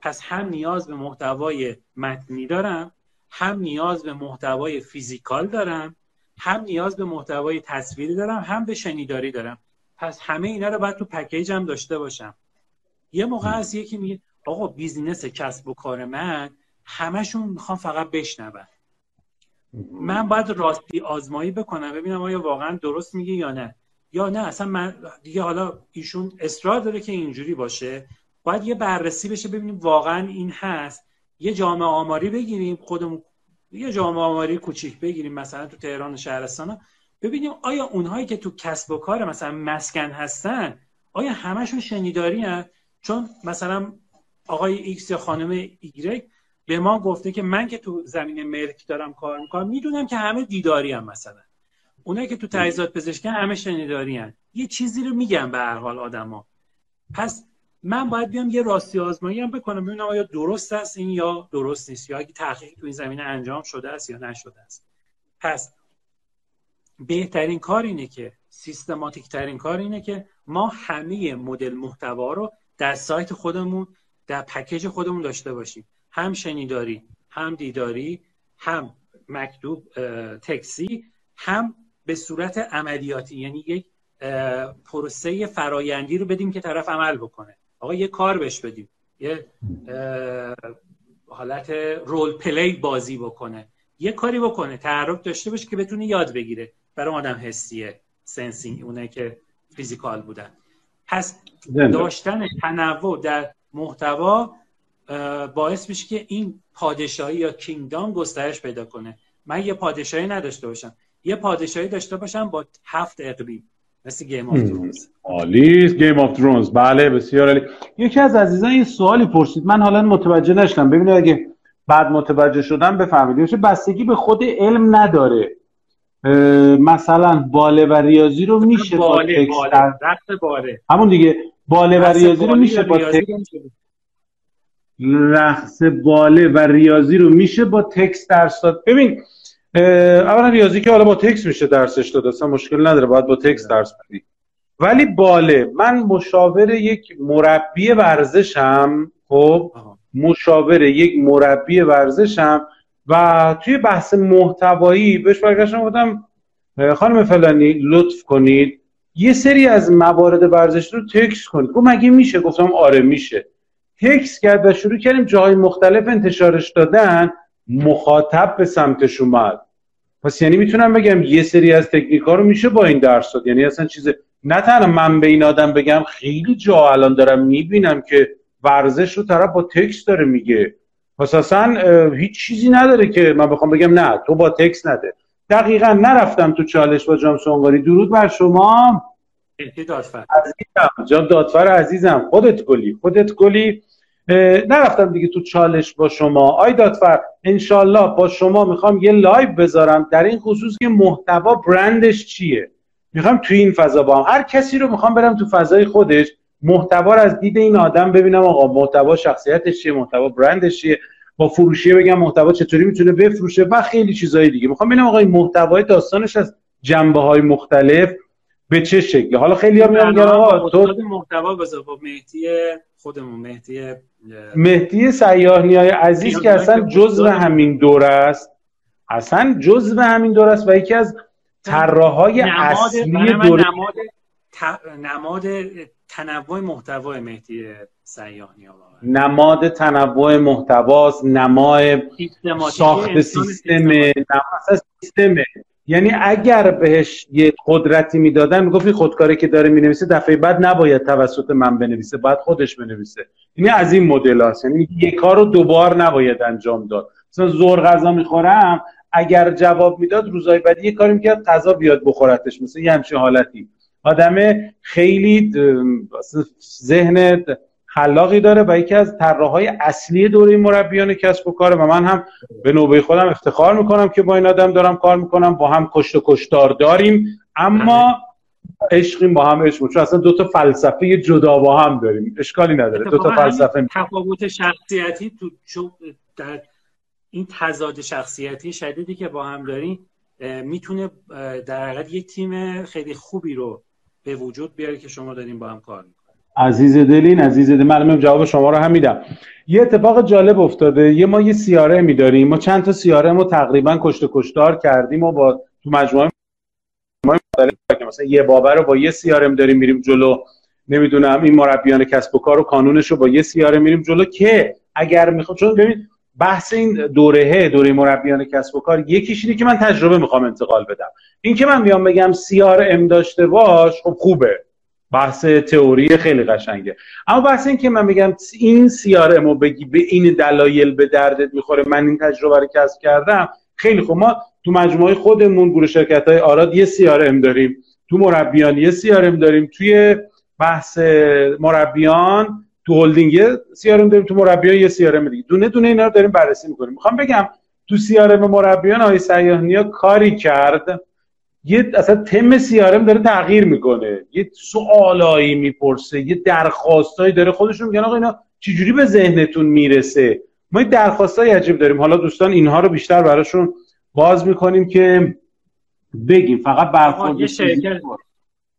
پس هم نیاز به محتوای متنی دارم هم نیاز به محتوای فیزیکال دارم هم نیاز به محتوای تصویری دارم هم به شنیداری دارم. پس همه اینا رو باید تو پکیجم داشته باشم. یه موقع از یکی میگه آقا بیزینس کسب و کار من همشون می‌خوام فقط بشنون. من باید راستی آزمایی بکنم ببینم آیا واقعا درست میگه یا نه. یا نه اصلا من دیگه حالا ایشون اصرار داره که اینجوری باشه. باید یه بررسی بشه ببینیم واقعا این هست. یه جامعه آماری بگیریم خودمون یه جامعه آماری کوچیک بگیریم مثلا تو تهران و شهرستان ببینیم آیا اونهایی که تو کسب و کار مثلا مسکن هستن آیا همشون شنیداری هن؟ چون مثلا آقای ایکس یا خانم ایگرگ به ما گفته که من که تو زمین ملک دارم کار می‌کنم می‌دونم که همه دیداری هم مثلا اونایی که تو تجهیزات پزشکی همه شنیداری هن. یه چیزی رو میگم به هر حال آدما پس من باید بیام یه راستی آزمایی هم بکنم ببینم آیا درست است این یا درست نیست یا اگه تحقیق تو این زمینه انجام شده است یا نشده است پس بهترین کار اینه که سیستماتیک ترین کار اینه که ما همه مدل محتوا رو در سایت خودمون در پکیج خودمون داشته باشیم. هم شنیداری هم دیداری هم مکتوب تکسی هم به صورت عملیاتی. یعنی یک پروسه فرایندی رو بدیم که طرف عمل بکنه. آقا یه کار بهش بدیم. یه حالت role play بازی بکنه. یه کاری بکنه. تحرک داشته باشه که بتونه یاد بگیره. برای آدم حسیه sensing اونه که physical بودن. پس داشتن تنوع در محتوا باعث میشه که این پادشاهی یا kingdom گسترش پیدا کنه. من یه پادشاهی نداشته باشم. یه پادشاهی داشته باشم با هفت اقلیم. مثل گیم آف درونز عالی گیم آف درونز بله بسیار عالی. یکی از عزیزان یه سوالی پرسید. من حالا متوجه نشدم. ببینید اگه بعد متوجه شدم بفهمید. بستگی به خود علم نداره. مثلا باله و ریاضی رو میشه باله باله. باله. همون دیگه باله و ریاضی رو میشه با رقص باله و ریاضی رو میشه با تکست درس داد. ببین اولا ریاضی که حالا با تکست میشه درسش داد اصلا مشکل نداره باید با تکست درس بدی. ولی باله من مشاور یک مربی ورزشم خب؟ مشاور یک مربی ورزشم و توی بحث محتوایی بهش برگشتم گفتم خانم فلانی لطف کنید. یه سری از موارد ورزش رو تکس کنید. گفت مگه میشه؟ گفتم آره میشه. تکس کرد و شروع کردیم جاهای مختلف انتشارش دادن مخاطب به سمتش اومد. پس یعنی می‌تونم بگم یه سری از تکنیک ها رو میشه با این درس داد. یعنی اصلا چیز نه تنها من به این آدم بگم خیلی جا الان دارم می‌بینم که ورزش رو طرف با تکس داره میگه. پس اصلا هیچ چیزی نداره که من بخوام بگم نه تو با تکس نده. دقیقا نرفتم تو چالش با جام سونگاری. درود بر شما. عزیزم جان دادفر عزیزم. خودت گلی خودت گلی. نرفتم دیگه تو چالش با شما. آی دادفر انشالله با شما می‌خوام یه لایو بذارم. در این خصوص که محتوا برندش چیه؟ می‌خوام تو این فضا با هم. هر کسی رو می‌خوام برم تو فضای خودش. محتوا از دید این آدم ببینم آقا محتوا شخصیتش چیه محتوا برندش چیه؟ با فروشیه بگم محتوا چطوری می‌تونه بفروشه و خیلی چیزهای دیگه. می‌خوام ببینم آقا محتوای داستانش از جنبه های مختلف به چه شکلی؟ حالا خیلی ها میگن آقا تو محتوا بذار با مهدی خودمون مهدی مهدی سیاهنی های عزیز که اصلا جزء همین دور است. اصلا جزء همین دور است و یکی از طراحهای اصلی دوره نماد نماد تنوع محتوا مهدی سیاهنی نماد تنوع محتواست نمای ساخت سیستم سیستم. یعنی اگر بهش یه قدرتی می‌دادن می‌گفت این خودکاری که داره می‌نویسه دفعه بعد نباید توسط من بنویسه باید خودش بنویسه. یعنی از این مدل هست یعنی یک کار رو دوبار نباید انجام داد. مثلا زور غذا می‌خورم اگر جواب می‌داد روزای بعد یه کاری می‌کرد غذا بیاد بخورتش. مثل یه همچین حالتی. آدم خیلی ذهن خلاقی داره و یکی از طراحهای اصلی دوره مربیان کسب و کاره. و من هم به نوبه خودم افتخار می‌کنم که با این آدم دارم کار می‌کنم. با هم کشت و کشتار داریم. اما عشقیم با هم عشق چون اصلا دو تا فلسفه جدا با هم داریم. اشکالی نداره. دو تا فلسفه تفاوت شخصیتی تو در این تضاد شخصیتی شدیدی که با هم داریم می‌تونه در حقیقت یک تیم خیلی خوبی رو به وجود بیاره که شما داریم با هم کار می‌کنیم عزیز دلین عزیز دلین من جواب شما رو هم میدم. یه اتفاق جالب افتاده. یه ما یه سیاره می داریم. ما چند تا سیاره ما تقریبا کشت کشتار کردیم و با تو مجموعه که مثلا یه بابر رو با یه سیاره داریم میریم جلو. نمی‌دونم این مربیان کسب و کار و کانونش رو با یه سیاره میریم جلو که اگر می‌خوام چون ببین بحث این دوره دوره مربیان کسب و کار یکیش اینه که من تجربه می‌خوام انتقال بدم. این که من بیام بگم سیار ام داشته باش خب خوبه. بحث تئوری خیلی قشنگه. اما بحث این که من بگم این سیار امو بگی به این دلایل به دردت می‌خوره من این تجربه رو کسب کردم خیلی خوب. ما تو مجموعه خودمون گروه شرکت های آراد یه سیار ام داریم. تو مربیان یه سیار ام داریم. توی بحث مربیان تو هلدینگ سیارم داریم تو مربیان یه سیارم دیگه. دونه دونه اینا رو داریم بررسی می‌کنیم. می‌خوام بگم تو سیارم مربیان آقای سیاهنیا کاری کرد. یه اصلا تم سیارم داره تغییر می‌کنه. یه سوالایی می‌پرسه یه درخواستایی داره. خودشون میگن آقا اینا چجوری به ذهنتون می‌رسه؟ ما یه درخواستای عجیب داریم. حالا دوستان اینها رو بیشتر براشون باز می‌کنیم که بگیم. فقط برخورد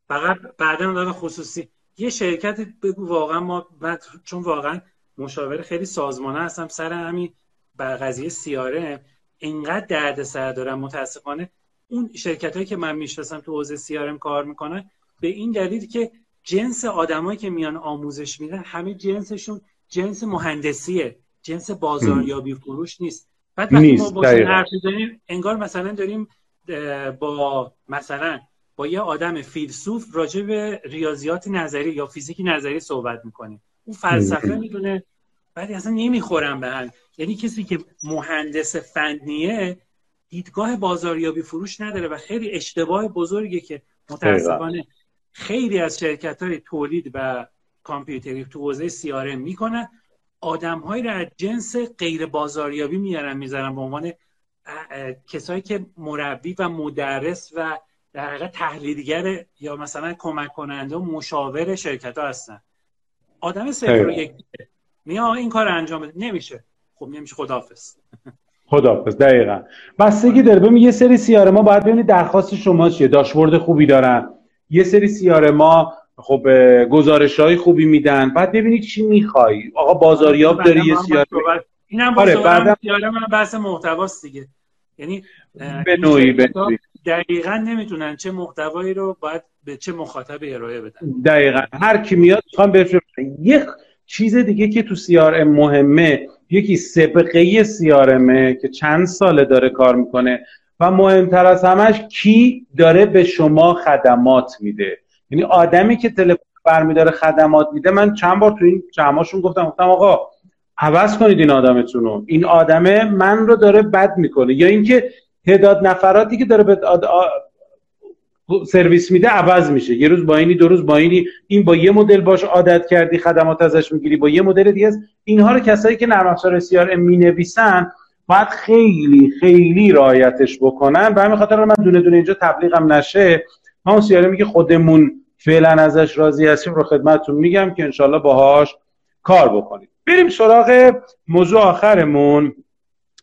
فقط بعدا خصوصی یه شرکت بگو واقعا ما من چون واقعا مشاور خیلی سازمانه هستم سر همین بر قضیه سیاره اینقدر درد سر دارم. متاسفانه اون شرکت هایی که من می‌شناسم تو حوزه سیارم کار می‌کنن به این دلیل که جنس آدمایی که میان آموزش میدن همه جنسشون جنس مهندسیه جنس بازاریابی فروش نیست. بعد وقتی ما با حرف انگار مثلا داریم با مثلا با یه آدم فیلسوف راجع به ریاضیات نظری یا فیزیک نظری صحبت می‌کنیم. اون فلسفه می‌دونه بعد اصلا نمی‌خورم به هم یعنی کسی که مهندس فنیه دیدگاه بازاریابی فروش نداره و خیلی اشتباه بزرگی که متاسفانه خیلی از شرکت های تولید و کامپیوتری تو حوزه سیاره می‌کنن. آدمهایی را از جنس غیر بازاریابی میارن می‌ذارن به عنوان کسایی که مربی و مدرس و در حقیقت تحلیلگر یا مثلا کمک کننده و مشاور شرکت ها هستن. آدم صفر رو یک میا این کار انجام بده. نمیشه. خب نمیشه. خداحافظ. خداحافظ. دقیقا. بستگی داره. ببین یه سری سیاره ما باید ببینید درخواست شما چیه. داشبورد خوبی دارن. یه سری سیاره ما خب گزارش های خوبی میدن. بعد ببینید چی می‌خوای. آقا بازاریاب داری یه سیاره. اینم آره سیاره من بحث محتواست دیگه. یعنی به نوعی به نوعی. دقیقا نمی‌تونن چه محتوایی رو باید به چه مخاطب ارائه بدن. دقیقا. هر کی میاد می‌خوام یک چیز دیگه که تو سیار مهمه یکی سبقه سیارمه که چند ساله داره کار می‌کنه و مهمتر از همش کی داره به شما خدمات میده. یعنی آدمی که تلفن برمیداره خدمات میده من چند بار تو این جمعاشون گفتم گفتم آقا عوض کنید این آدمتون رو. این آدمه من رو داره بد می‌کنه. یا اینکه تعداد نفراتی که داره به سرویس میده عوض میشه. یه روز با اینی دو روز با اینی. این با یه مدل باش عادت کردی خدمات ازش می‌گیری. با یه مدل دیگه است. اینها رو کسایی که نرم افزار سی می نویسن باید خیلی خیلی رعایتش بکنن. به همین خاطر من دونه دونه اینجا تبلیغم نشه. ما اون سیاره میگه خودمون فعلا ازش راضی هستیم. رو خدمتتون میگم که انشالله باهاش کار بکنید بریم سراغ موضوع آخرمون.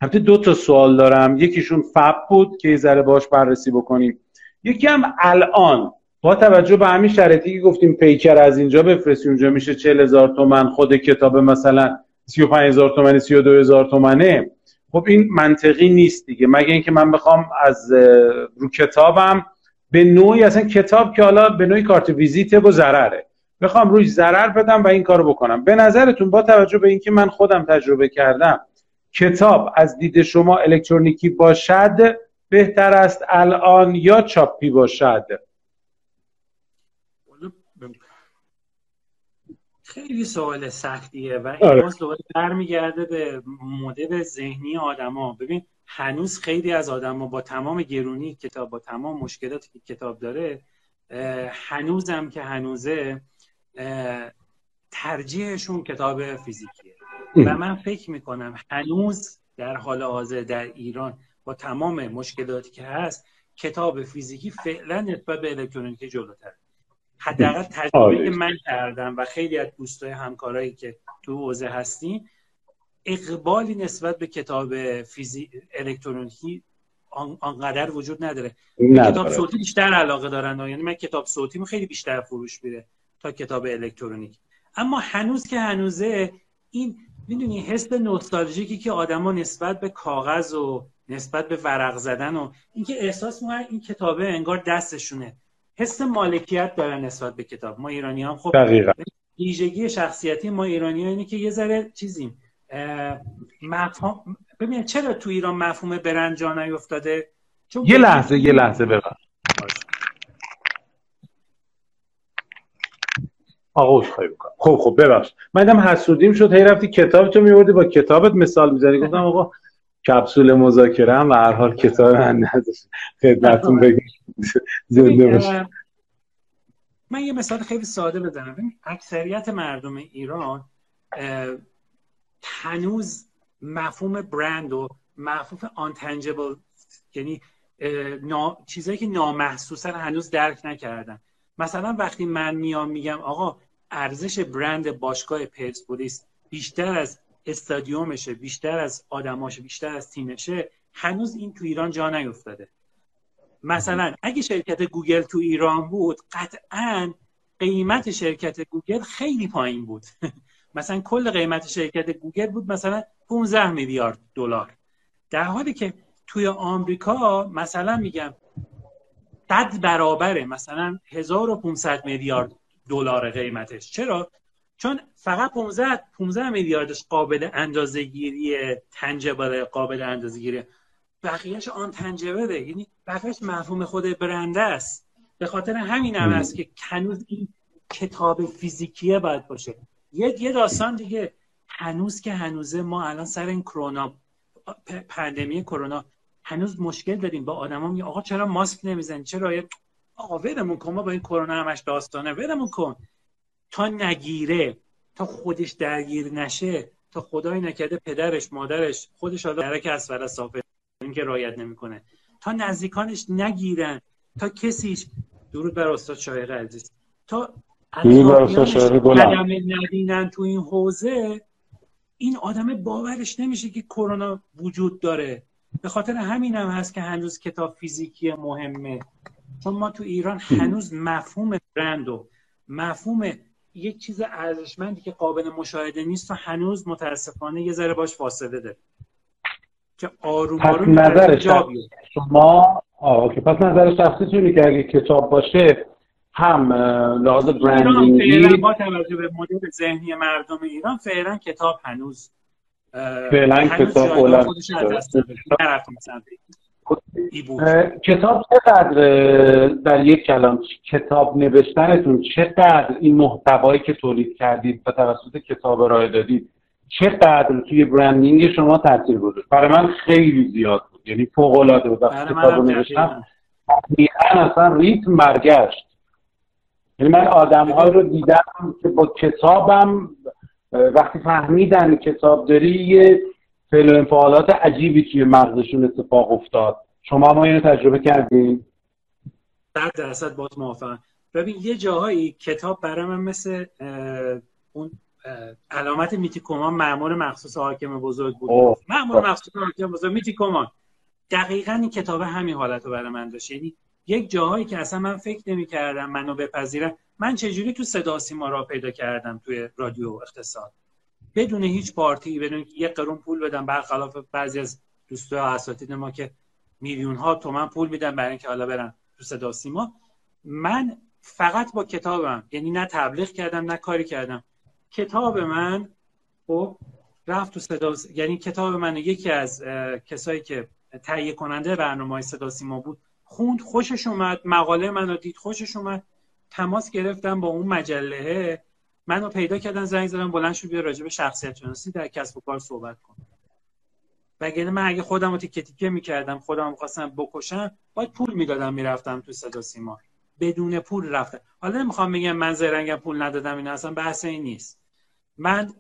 البته دو تا سوال دارم. یکیشون فب بود که یه ذره باش بررسی بکنیم. یکی هم الان. با توجه به همین شرطی که گفتیم پیکر از اینجا بفرستی اونجا میشه 40 هزار تومن خود کتاب مثلا 35 هزار تومنه 32 هزار تومنه. خب این منطقی نیست دیگه. مگه اینکه من بخوام از رو کتابم به نوعی اصلا کتاب که حالا به نوعی کارت ویزیته و ضرره. بخوام روش ضرر بدم و این کارو بکنم. به نظرتون با توجه به اینکه من خودم تجربه کردم کتاب از دید شما الکترونیکی باشد بهتر است الان یا چاپی باشد؟ خیلی سوال سختیه و این آره. دوباره برمیگرده به مدل ذهنی آدما. ببین هنوز خیلی از آدما با تمام گرونی کتاب با تمام مشکلاتی که کتاب داره هنوزم که هنوزه ترجیحشون کتاب فیزیکیه. و من فکر می‌کنم هنوز در حال حاضر در ایران با تمام مشکلاتی که هست کتاب فیزیکی فعلا نسبت به الکترونیکی جلوتر حداقل تجربه آره. من کردم و خیلی از دوستای همکارایی که تو حوزه هستیم اقبالی نسبت به کتاب فیزی... الکترونیکی آنقدر وجود نداره. کتاب صوتی بیشتر علاقه دارن یعنی من کتاب صوتی خیلی بیشتر فروش میره تا کتاب الکترونیک. اما هنوز که هنوزه این می‌دونی حس نوستالژیکی که آدما نسبت به کاغذ و نسبت به ورق زدن و اینکه احساس می‌کنن این کتابه انگار دستشونه. حس مالکیت دارن نسبت به کتاب. ما ایرانی هم خب ویژگی شخصیتی ما ایرانی ها اینه که یه ذره چیزیم مفهوم ببین چرا تو ایران مفهوم برند جا نیفتاده؟ چون یه لحظه یه لحظه ببر آقا خواهی بکنم. خب خب ببخش. من دم حسودیم شد هی رفتی کتاب تو میوردی با کتابت مثال می‌زنی. گفتم آقا کپسول مذاکره هم و هر حال کتاب من خدمتتون بگم. زنده باشه من یه مثال خیلی ساده بزنم. اکثریت مردم ایران هنوز مفهوم برند و مفهوم آنتنجبل یعنی نا... چیزایی که نامحسوسن هنوز درک نکردن. مثلا وقتی من میام میگم آقا ارزش برند باشگاه پرسپولیس بیشتر از استادیومشه بیشتر از آدماشه بیشتر از تیمشه هنوز این تو ایران جا نیفتاده. مثلا اگه شرکت گوگل تو ایران بود قطعا قیمت شرکت گوگل خیلی پایین بود. مثلا کل قیمت شرکت گوگل بود مثلا 15 میلیارد دلار. در حالی که توی آمریکا مثلا میگم صد برابره مثلا 1500 میلیارد دلار قیمتش. چرا؟ چون فقط 15 15 میلیاردش قابل اندازه گیری tangible قابل اندازه گیری بقیهش intangible ه یعنی بقیهش مفهوم خود برنده است. به خاطر همین هم است که هنوز این کتاب فیزیکیه باید باشه. یه یه داستان دیگه. هنوز که هنوزه ما الان سر این کرونا پندمی کرونا هنوز مشکل داریم. با آدما میگه آقا چرا ماسک نمی‌زنی؟ چرا آقا ولمون کن ما با این کرونا همش داستانه. ولمون کن. تا نگیره تا خودش درگیر نشه تا خدای نکرده پدرش مادرش خودش حالا درک اسفل صافه این که رایت نمی‌کنه. تا نزدیکانش نگیرن تا کسیش درود بر استاد شایق عزیز. تا قدم ندینن تو این حوزه این آدم باورش نمیشه که کرونا وجود داره. به خاطر همین هم هست که هنوز کتاب فیزیکی مهمه. چون ما تو ایران هنوز مفهوم برند و مفهوم یک چیز ارزشمندی که قابل مشاهده نیست و هنوز متاسفانه یه ذره باش فاصله داره. که آروم آروم نظر شما آه پس نظر شخصی که اگه کتاب باشه هم لحاظ برندینگی با توجه به مدل ذهنی مردم ایران فعلا کتاب هنوز فعلا کتاب اولاد کتاب چقدر در یک کلام کتاب نوشتنتون چقدر این محتوایی که تولید کردید و توسط کتاب ارائه دادید چقدر توی برندینگ شما تاثیر گذاشت؟ برای من خیلی زیاد بود. یعنی فوق العاده بود کتاب نوشتم اصلا ریتم برگشت. یعنی من آدم رو دیدم که با کتابم وقتی فهمیدن کتاب داری یه فعل و انفعالات عجیبی توی مغزشون اتفاق افتاد. شما ما اینو تجربه کردین؟ در درصد باز موافقم. ببین یه جاهایی کتاب برای من مثل اون علامت میتیکومان معمول مخصوص حاکم بزرگ بود. معمول مخصوص حاکم بزرگ میتیکومان. دقیقا این کتاب همین حالت رو برای من داشت. یعنی یک جاهایی که اصلا من فکر نمی کردم منو بپذیرم من چجوری تو صدا سیما را پیدا کردم توی رادیو اقتصاد؟ بدون هیچ پارتی بدون یک قرون پول بدم برخلاف بعضی از دوستای اساتید ما که میلیون ها تومن پول میدن برای اینکه حالا برن تو صدا سیما. من فقط با کتابم یعنی نه تبلیغ کردم نه کاری کردم. کتاب من خب رفت تو صدا یعنی کتاب من یکی از کسایی که تهیه کننده برنامه صدا سیما بود خوند خوشش اومد مقاله منو دید خوشش اومد. تماس گرفتم با اون مجله منو پیدا کردن زنگ زدم بلند شو بیا راجع به شخصیت شناسی در کسب و کار صحبت کن. وگرنه من اگه خودم رو تیکه تیکه می‌کردم خودم خواستم بکشم باید پول می‌دادم می‌رفتم تو صدا سیما. بدون پول رفتم حالا نمی‌خوام بگم من زرنگم پول ندادم این اصلا بحث این نیست. من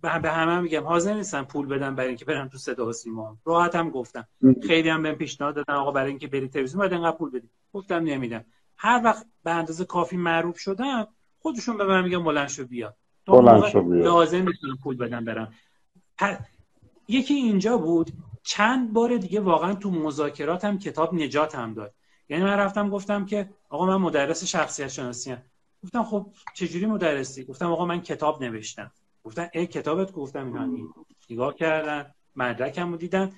به همه میگم حاضر نیستم پول بدم برای اینکه برم تو صدا و سیما. راحتم گفتم. خیلی هم بهم پیشنهاد دادن آقا برای اینکه بری تلویزیون باید انقدر پول بدی. گفتم نمیدم. هر وقت به اندازه کافی معروف شدم خودشون به من میگن بلند شو بیا. بلند شو بیا. لازم می‌تونم پول بدم برم. یکی اینجا بود چند بار دیگه واقعا تو مذاکرات هم کتاب نجات هم داد. یعنی من رفتم گفتم که آقا من مدرس شخصیت شناسی هم. گفتم خب چجوری مدرسی؟ گفتم آقا من کتاب نوشتم. گفتن ای کتابت؟ گفتم اینا نگاه کردن مدرکم رو دیدن.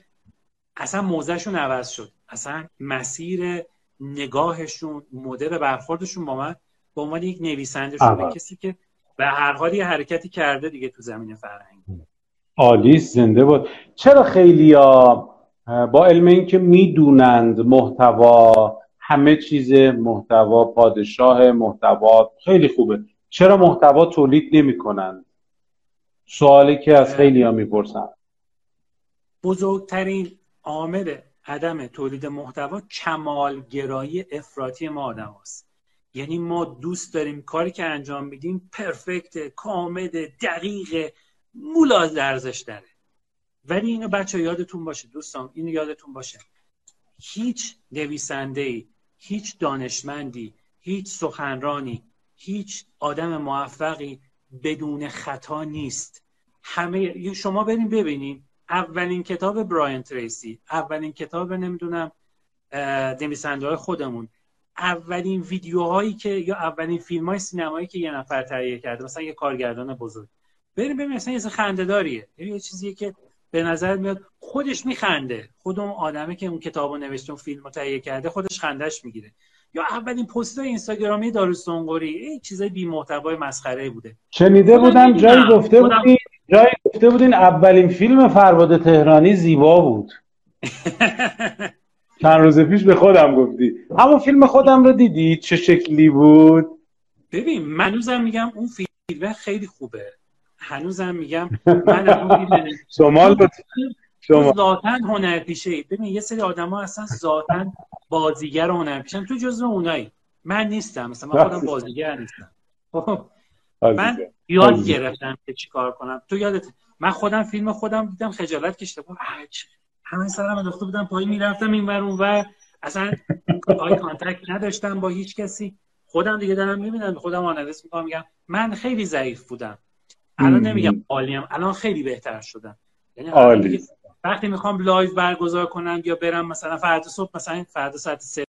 اصلا موزهشون عوض شد. اصلا مسیر نگاهشون مدل برخوردشون با من به عنوان یک نویسنده شده کسی که به هر حال یه حرکتی کرده دیگه تو زمین فرهنگ. عالی زنده بود چرا خیلی با علم اینکه می‌دونند محتوا همه چیز محتوا پادشاه محتوا خیلی خوبه. چرا محتوا تولید نمی کنند سوالی که از خیلی ها می‌پرسن. بزرگترین عامل عدم تولید محتوا کمالگرایی افراطی ما آدم هست. یعنی ما دوست داریم کاری که انجام میدیم پرفکت کامل دقیق مولا درزش داره. ولی اینو بچه یادتون باشه دوستان اینو یادتون باشه. هیچ نویسنده ای هیچ دانشمندی هیچ سخنرانی هیچ آدم موفقی بدون خطا نیست. همه شما بریم ببینیم. اولین کتاب براین تریسی اولین کتاب نمی‌دونم نویسنده های خودمون. اولین ویدیوهایی که یا اولین فیلم های سینمایی که یه نفر تهیه کرده مثلا یه کارگردان بزرگ. بریم ببینیم مثلا یه خنده داریه یه چیزیه که به نظر میاد خودش میخنده. خود اون آدمی که اون کتابو نوشته اون فیلم تهیه کرده خودش خندش می‌گیره. یا اولین پست اینستاگرامی داروستانگوری این چیزای بی محتوای مسخره بوده. شنیده بودم جایی گفته بودین جایی گفته بودین اولین فیلم فرباد تهرانی زیبا بود. چند روز پیش به خودم گفتی. همون فیلم خودم رو دیدی؟ چه شکلی بود؟ ببین منوزم میگم اون فیلم خیلی خوبه. هنوزم میگم من شما شما ذاتن هنر پیشه ببین یه سری آدما اصلا ذاتن بازیگر هنر پیشن. تو جزو اونایی. من نیستم. مثلا من خودم بازیگر نیستم. خب، من یاد گرفتم که چیکار کنم. تو یادت من خودم فیلم خودم دیدم خجالت کشیده بود همه سرم انداخته بودم پای می‌رفتم این ور اون ور. اصلا eye contact نداشتم با هیچ کسی. خودم دیگه دارم می‌بینم خودم آنالیز می‌کنم میگم من خیلی ضعیف بودم. الان نمیگم عالیم الان خیلی بهتر شدم. یعنی وقتی می‌خوام live برگزار کنم یا برم مثلا فردا صبح مثلا فردا ساعت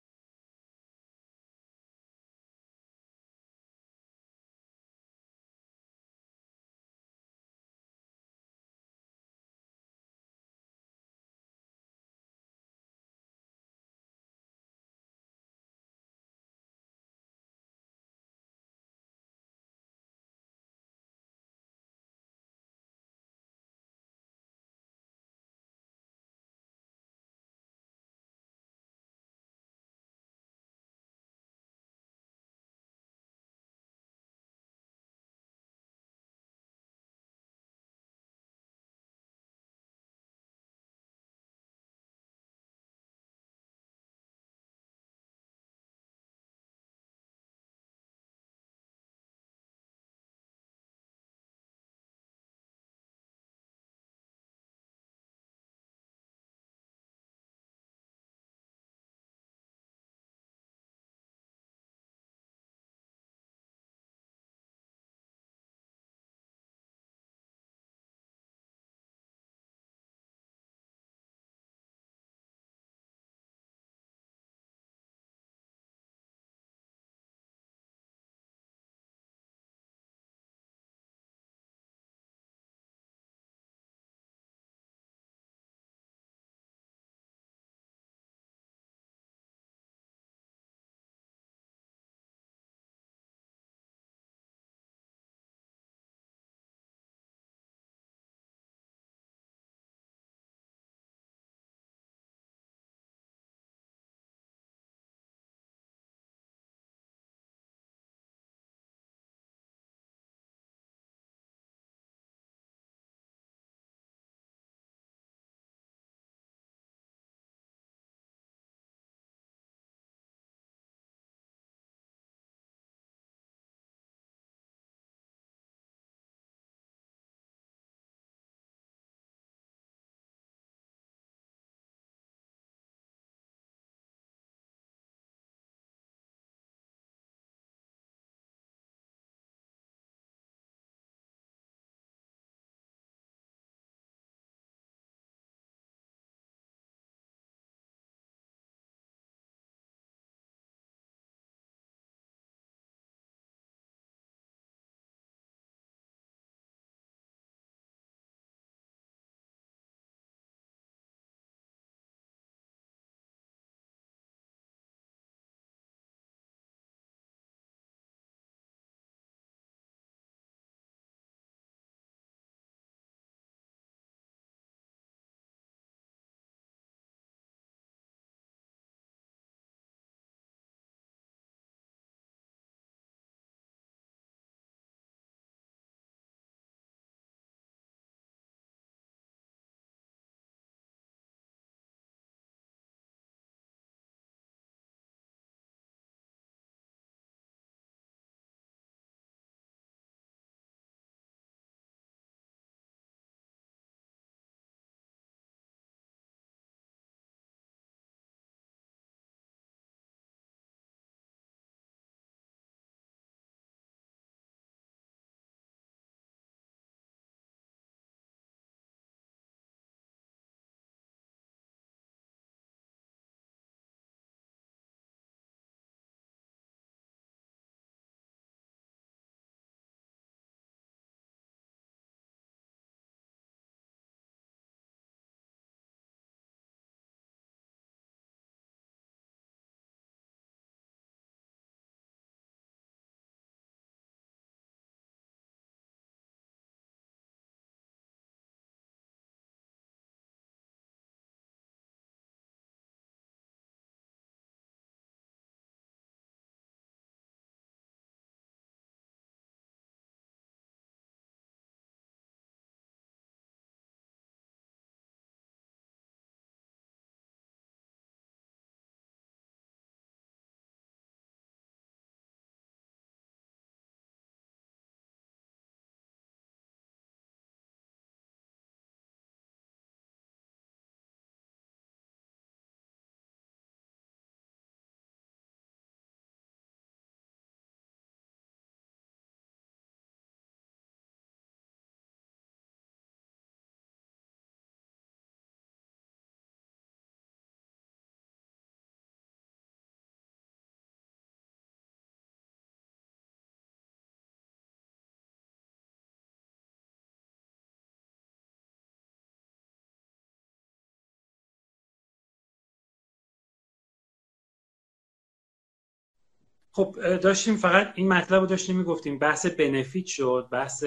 خب داشتیم فقط این مطلب رو داشتیم می‌گفتیم. بحث benefit شد بحث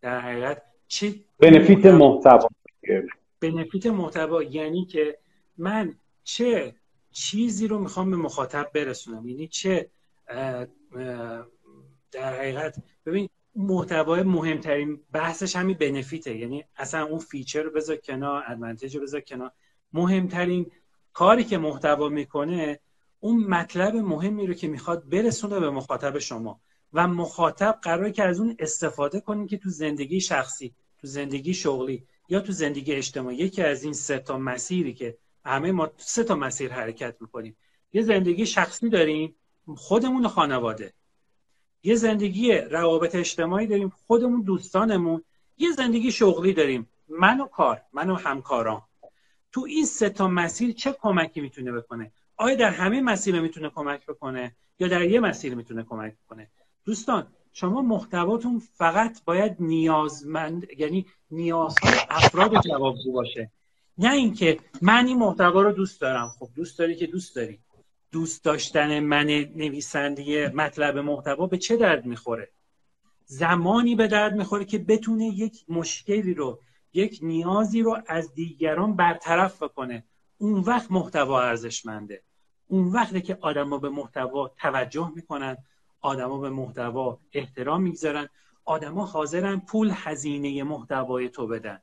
در حقیقت چه benefit محتوا. benefit محتوا یعنی که من چه چیزی رو می‌خوام به مخاطب برسونم؟ یعنی چه در حقیقت ببین محتوای مهمترین بحثش همین benefit ه. یعنی اصلا اون feature رو بذار کنار advantage رو بذار کنار. مهمترین کاری که محتوا می‌کنه اون مطلب مهمی رو که می‌خواد برسونه به مخاطب شما و مخاطب قراره که از اون استفاده کنیم که تو زندگی شخصی تو زندگی شغلی یا تو زندگی اجتماعی یکی از این سه تا مسیری که همه ما سه تا مسیر حرکت می‌کنیم. یه زندگی شخصی داریم خودمون خانواده. یه زندگی روابط اجتماعی داریم خودمون دوستانمون. یه زندگی شغلی داریم من و کار من و همکاران. تو این سه تا مسیر چه کمکی می‌تونه بکنه؟ آیا در همه مسیر می‌تونه کمک بکنه یا در یه مسیر می‌تونه کمک بکنه؟ دوستان شما محتواتون فقط باید نیازمند یعنی نیازهای افراد جوابگو باشه. نه اینکه من این محتوا رو دوست دارم. خب دوست داری که دوست داری. دوست داشتن من نویسنده مطلب محتوا به چه درد می‌خوره؟ زمانی به درد می‌خوره که بتونه یک مشکلی رو یک نیازی رو از دیگران برطرف بکنه. اون وقت محتوا ارزشمنده. اون وقتی که آدما به محتوا توجه می‌کنن آدما به محتوا احترام می‌گذارن آدما حاضرن پول هزینه محتوای تو بدن.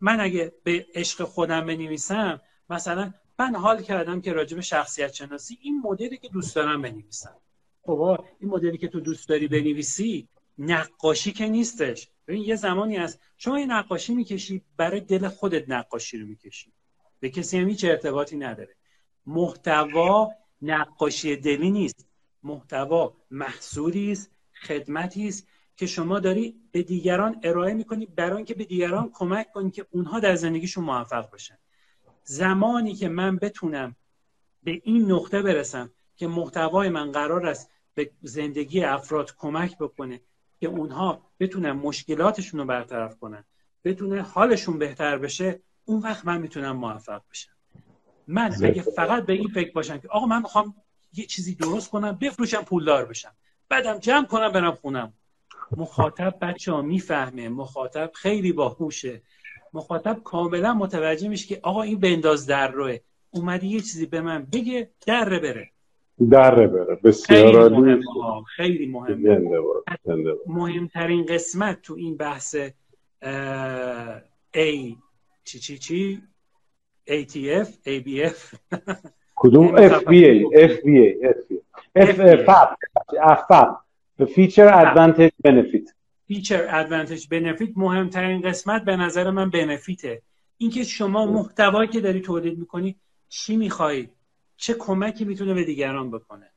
من اگه به عشق خودم بنویسم مثلا من حال کردم که راجب شخصیت شناسی این مدلی که دوست دارم بنویسم. خب این مدلی که تو دوست داری بنویسی نقاشی که نیستش. ببین یه زمانی هست. شما یه نقاشی می‌کشی برای دل خودت نقاشی رو می‌کشی. به کسی هم هیچ ارتباطی نداره. محتوا نقاشی دلی نیست. محتوا محصولی است خدمتی است که شما داری به دیگران ارائه می‌کنی برای اینکه به دیگران کمک کنی که اونها در زندگیشون موفق باشن. زمانی که من بتونم به این نقطه برسم که محتوای من قرار است به زندگی افراد کمک بکنه که اونها بتونن مشکلاتشون رو برطرف کنن بتونه حالشون بهتر بشه اون وقت من می‌تونم موفق بشم. من اگه فقط به این فکر باشم که آقا من می‌خوام یه چیزی درست کنم بفروشم پولدار بشم. بعدم جمع کنم برم خونم. مخاطب بچه ها می‌فهمه. مخاطب خیلی باهوشه. مخاطب کاملا متوجه میشه که آقا این بنداز در روه. اومدی یه چیزی به من بگه در بره. در بره. بسیار خیلی مهمه خیلی مهمه. مهمترین قسمت تو این بحث ای چی چی چی؟ ATF ABF کدوم FBA FBA FBA FBA Feature Advantage Benefit. فیچر ادوانتج بنفیت مهمترین قسمت به نظر من بنفیته. اینکه شما محتوایی که داری تولید می‌کنی چی می‌خوای چه کمکی می‌تونه به دیگران بکنه؟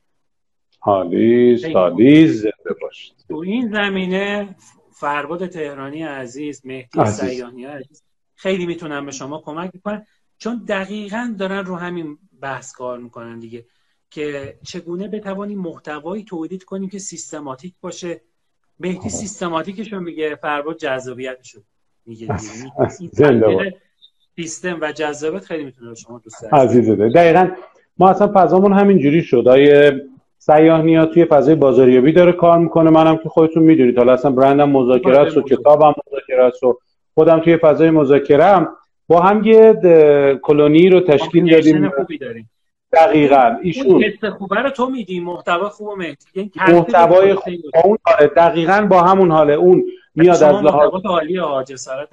حالی حالی زنده باشید. تو این زمینه فرباد تهرانی عزیز مهدی سیانی عزیز خیلی می‌تونن به شما کمک بکنن چون دقیقا دارن رو همین بحث کار می‌کنن دیگه که چگونه بتوانی محتوایی تولید کنیم که سیستماتیک باشه. مهدی سیستماتیکشون میگه فرباد جذابیتشون میگه. سیستم و جذابیت خیلی می‌تونه شما دوست عزیزه دقیقا ما اصلا فضامون همین جوری شد. آیه سیاه توی فضای بازاریابی داره کار می‌کنه. منم که خودتون می‌دونید. حالا اصلا برندم مذاکره است و کتابم مذاکره است و خودم توی فضای مذاکره با هم یه کلونی رو تشکیل دادیم. دقیقا ایشون. حس خوبه رو تو میدی محتوا خوب مهدی. محتوای خوب. اون دقیقا با همون حاله اون میاد از لحاظ عالی جسارت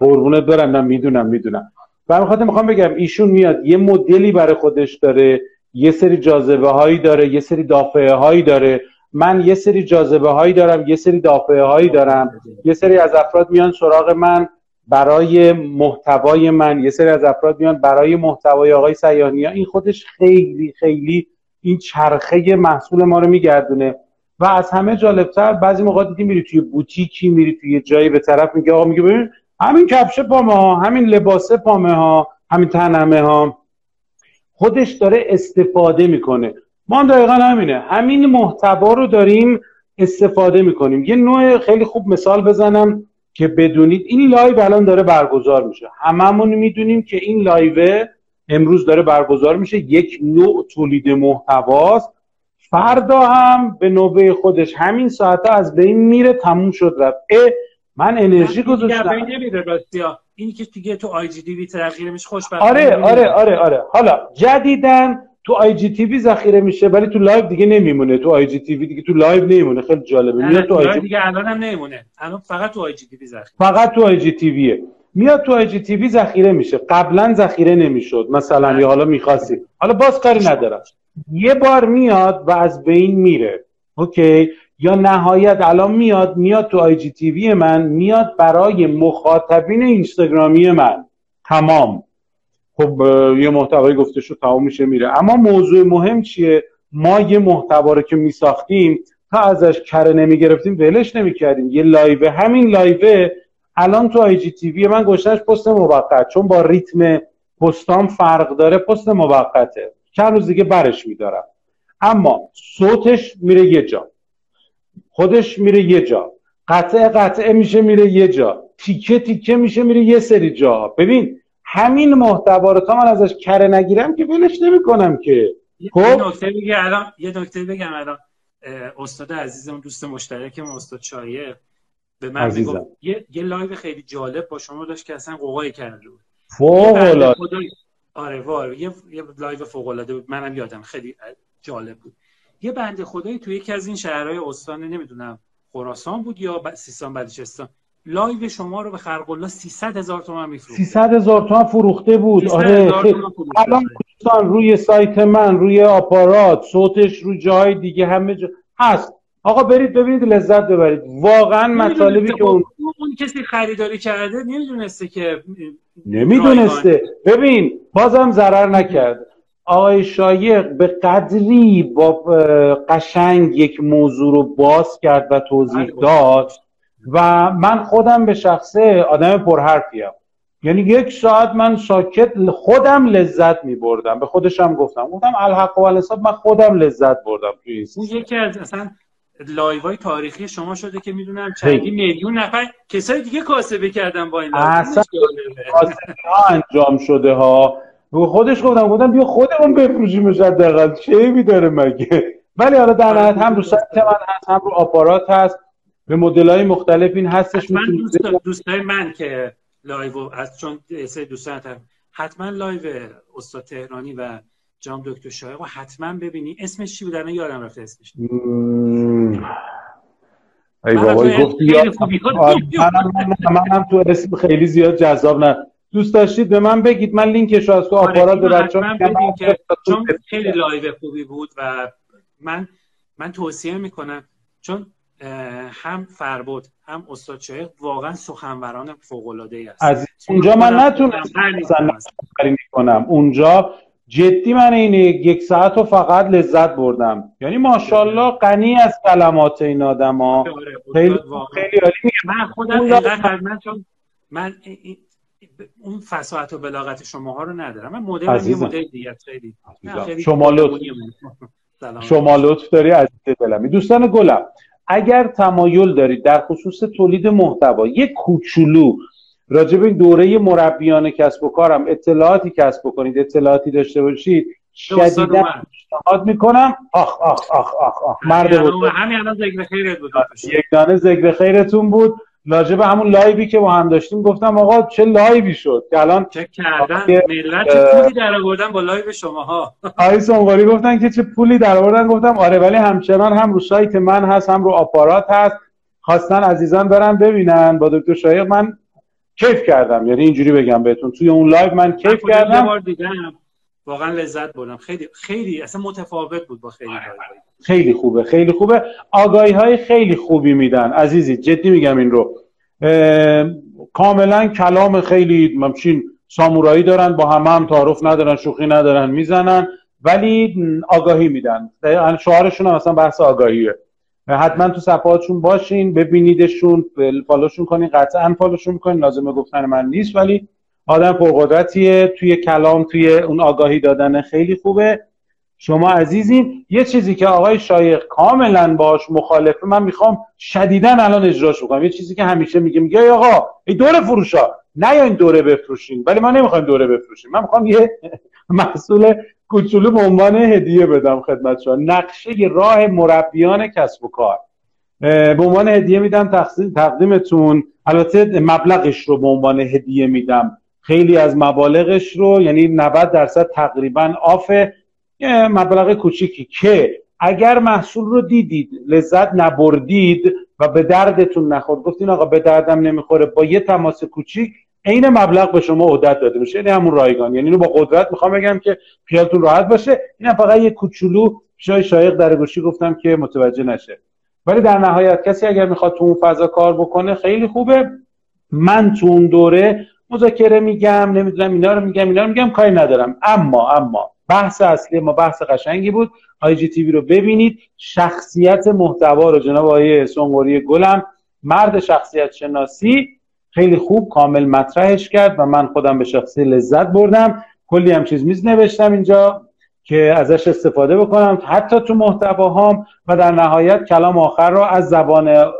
قربونت برم من می‌دونم می‌دونم. و خاطر می‌خوام بگم ایشون میاد یه مدلی برای خودش داره یه سری جاذبه هایی داره یه سری دافعه هایی داره. من یه سری جاذبه هایی دارم یه سری دافعه هایی دارم. یه سری از افراد میان سراغ من. برای محتوای من یه سری از افراد میان برای محتوای آقای سیانی این خودش خیلی خیلی این چرخه محصول ما رو میگردونه. و از همه جالبتر بعضی موقع دیدی میری توی بوتیکی میری توی جایی به طرف میگه آقا میگه ببین همین کفش پامه ها همین لباسه پامه ها همین تنمه ها. خودش داره استفاده می‌کنه. ما هم دقیقا همینه. همین محتوا رو داریم استفاده می‌کنیم. یه نوع خیلی خوب مثال بزنم. که بدونید این live الان داره برگزار میشه. هممون می‌دونیم که این live امروز داره برگزار میشه. یک نوع تولید محتواست. فردا هم به نوبه خودش همین ساعت از بین میره تموم شد رفت. من انرژی گذاشتم. اینی که دیگه تو آی جی تی تغییر میشه خوش آره آره آره آره. حالا جدیدن تو آی جی تی وی ذخیره میشه ولی تو live دیگه نمیمونه. تو آی جی تی وی دیگه تو live نمیمونه. خیلی جالبه. میاد تو آی جی دیگه الان هم نمیمونه. الان فقط تو آی جی تی وی ذخیره فقط تو آی جی تی ویه میاد تو آی جی تی وی ذخیره میشه. قبلا ذخیره نمی‌شد. مثلا یا حالا می‌خواستی. حالا باز کاری ندارم. یه بار میاد و از بین میره. اوکی؟ یا نهایت الان میاد میاد تو آی جی تی وی من میاد برای مخاطبین اینستاگرامی من. تمام. خب یه محتوایی گفته شد تمام میشه میره. اما موضوع مهم چیه؟ ما یه محتوا رو که میساختیم تا ازش کره نمی‌گرفتیم ولش نمی‌کردیم. یه لایو همین لایو الان تو آی جی تی وی من هستش پست موقت چون با ریتم پستام فرق داره پست موقته. چند روز دیگه برش میدارم. اما صوتش میره یه جا. خودش میره یه جا. قطعه قطعه میشه میره یه جا. تیکه تیکه میشه میره یه سری جا. ببین همین محتوا رو تا من ازش کره نگیرم که ولش نمی‌کنم که. خب؟ یه نکته بگم الان یه نکته بگم الان. استاد عزیزم دوست مشترکم استاد شایع به من می‌گفت یه یه live خیلی جالب با شما داشت که اصلا غوغایی کرده بود. فوق العاده. آره وای یه یه live فوق العاده بود. منم یادم خیلی جالب بود. یه بنده خدایی تو یکی از این شهرهای استان نمی‌دونم خراسان بود یا سیستان بلوچستان. live شما رو به والله 300 هزار تومان میفروخت 300 هزار تومان فروخته بود. آره الان دوستان روی سایت من روی آپارات صوتش رو جای دیگه همه جا هست. آقا برید ببینید لذت ببرید. واقعا مطالبی که اون اون کسی خریداری کرده نمی‌دونسته که نمی‌دونسته. ببین بازم ضرر نکرد آقای شایق به قدری با قشنگ یک موضوع رو باز کرد و توضیح بله. داد. و من خودم به شخصه آدم پرحرفیم یعنی یک ساعت من ساکت خودم لذت می بردم به خودشم گفتم. گفتم الحق و الانصاف من خودم لذت بردم توی اون یکی از اصلا live های تاریخی شما شده که می‌دونم چندین میلیون نفر کسای دیگه کاسبی کردن با این اصلا ها انجام شده ها. به خودش گفتم گفتم بیا خودمون بفروشیمش حداقل. چه میداره مگه؟ ولی حالا در نهایت هم رو سایت من هست هم رو آپارات هست. به مدل های مختلف این هستش من دوستای من که لایو از چون سه دوستان حتما لایو استاد تهرانی و جام دکتر شایق حتما ببینی. اسمش چی بود؟ الان یادم رفته اسمش. ای بابا گفتی منم تو اسم خیلی زیاد جذاب نه. دوست داشتید به من بگید. من لینکش رو از تو آره، آپارات ببرم چون خیلی لایو خوبی بود و من من توصیه می‌کنم. چون هم فربود هم استاد شایق واقعا سخنوران فوق العاده است. از اونجا من نتونستم کنم اونجا جدی من این یک ساعت رو فقط لذت بردم. یعنی ماشاءالله غنی از کلمات این آدم ها آره، خیلی خیلی عالی من خودم اینقدر من چون من اون فصاحت و بلاغت شما ها رو ندارم. من مدل یه مدل دیگه خیلی. شما لطف شما لطف داری عزیز دلمی دوستان گلم. اگر تمایل دارید در خصوص تولید محتوا یک کوچولو راجب این دوره مربیان کسب و کارم اطلاعاتی کسب بکنید اطلاعاتی داشته باشید شدیدا پیشنهاد می‌کنم. آخ آخ آخ آخ آخ. مرد بود. همین الان ذکر خیرت بود یک دانه ذکر خیرتون بود. راجب همون live ی که با هم داشتیم گفتم آقا چه live ی شد که الان چه کردن؟ ملت چه پولی در آوردن با live شماها؟ آقای سنگاری گفتن که چه پولی در آوردن؟ گفتم آره ولی همچنان هم رو سایت من هست هم رو آپارات هست. خواستن عزیزان برن ببینن. با دکتر شایق من کیف کردم. یعنی اینجوری بگم بهتون. توی اون live من کیف کردم. واقعا لذت بردم. خیلی خیلی اصلا متفاوت بود با خیلی خیلی خوبه خیلی خوبه. آگاهی های خیلی خوبی میدن. عزیزی جدی میگم این رو. کاملا کلام خیلی ممچین سامورایی دارن با همه هم تعارف ندارن شوخی ندارن می‌زنن ولی آگاهی میدن. شعارشون هم مثلا بحث آگاهیه. حتما تو صفحاتشون باشین ببینیدشون فالوشون کنین قطعا فالوشون کنین لازمه گفتن من نیست ولی آدم پرقدرتیه توی کلام توی اون آگاهی دادن خیلی خوبه. شما عزیزین یه چیزی که آقای شایق کاملا باش مخالفه من می‌خوام شدیدا الان اجراش بکنم. یه چیزی که همیشه میگه میگه آقا این دوره فروشا نه این دوره بفروشین. ولی ما نمی‌خوایم دوره بفروشیم. من می‌خوام یه محصول کوچولو به عنوان هدیه بدم خدمت شما نقشه راه مربیان کسب و کار. به عنوان هدیه میدم تقدیمتون البته مبلغش رو به عنوان هدیه میدم. خیلی از مبالغش رو یعنی 90 درصد تقریبا آف مبلغ کوچیکی که اگر محصول رو دیدید لذت نبردید و به دردتون نخورد گفتین آقا به دردم نمی‌خوره با یه تماس کوچیک عین مبلغ به شما عدت داده میشه. یعنی همون رایگان. یعنی اینو با قدرت می‌خوام بگم که خیالتون راحت باشه. اینم فقط یه کوچولو شای شایق در گوشی گفتم که متوجه نشه. ولی در نهایت کسی اگر می‌خواد تو اون فضا کار بکنه خیلی خوبه. من تو اون دوره مذاکره میگم نمی‌دونم اینا رو میگم اینا رو میگم کاری ندارم. اما اما بحث اصلی ما بحث قشنگی بود. آی جی تیوی رو ببینید. شخصیت محتوا رو جناب آقای سنگوری گلم. مرد شخصیت شناسی. خیلی خوب کامل مطرحش کرد و من خودم به شخصی لذت بردم. کلی هم چیز میز نوشتم اینجا که ازش استفاده بکنم. حتی تو محتواهام و در نهایت کلام آخر رو از زبان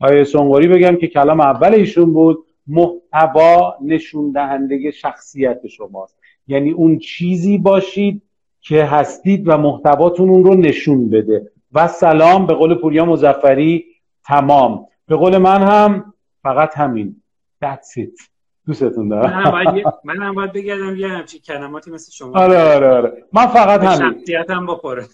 آیه سنگوری بگم که کلام اول ایشون بود. محتوا نشون دهنده شخصیت شماست. یعنی اون چیزی باشید که هستید و محتواتون اون رو نشون بده. و سلام به قول پوریا مزفری تمام. به قول من هم فقط همین. That's it. دوستتون دارم. من هم باید بگردم یه همچین کلماتی مثل شما. آره آره آره. من فقط همین. شخصیتم بخوره.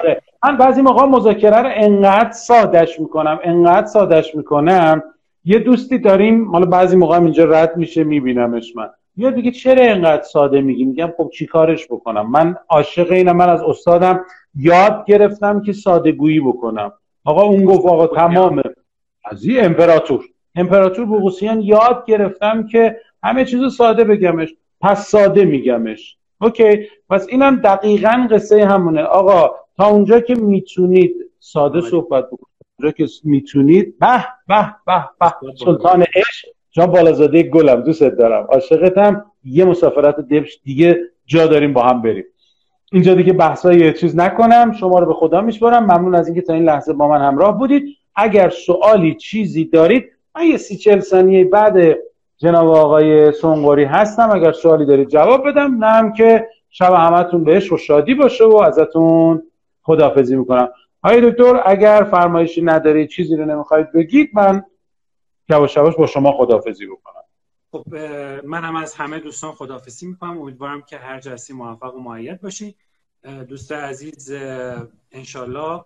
آره. من بعضی موقع مذاکره رو انقدر سادش می‌کنم انقدر سادش می‌کنم یه دوستی داریم حالا بعضی موقع اینجا رد میشه میبینمش من. میاد میگه چرا اینقدر ساده میگی؟ میگم خب چیکارش بکنم؟ من عاشق اینم من از استادم یاد گرفتم که ساده گویی بکنم. آقا اون گفت آقا تمامه. از این امپراتور. امپراتور بوغوسیان یاد گرفتم که همه چیزو ساده بگمش. پس ساده میگمش. اوکی. پس اینم دقیقا قصه همونه. آقا تا اونجا که می‌تونید ساده صحبت بکنید. اونجا که می‌تونید به به به به. سلطان عشق جان بالازاده گلم دوستت دارم. عاشقتم. یه مسافرت دبش دیگه جا داریم با هم بریم. اینجا دیگه بحثای چیز نکنم. شما رو به خدا میسپارم ممنون از اینکه تا این لحظه با من همراه بودید. اگر سوالی چیزی دارید من یه سی چل ثانیه بعد جناب آقای سونگوری هستم. اگر سوالی دارید جواب بدم. نه هم که شب همتون بهش و شادی باشه و ازتون خدافزی می‌کنم. آقای دکتر اگر فرمایشی ندارید چیزی رو نمی‌خواید بگید من یواش یواش با شما خدافزی بکنم. خب من هم از همه دوستان خدافزی می‌کنم. امیدوارم که هر جلسی موفق و معید باشید دوست عزیز انشالله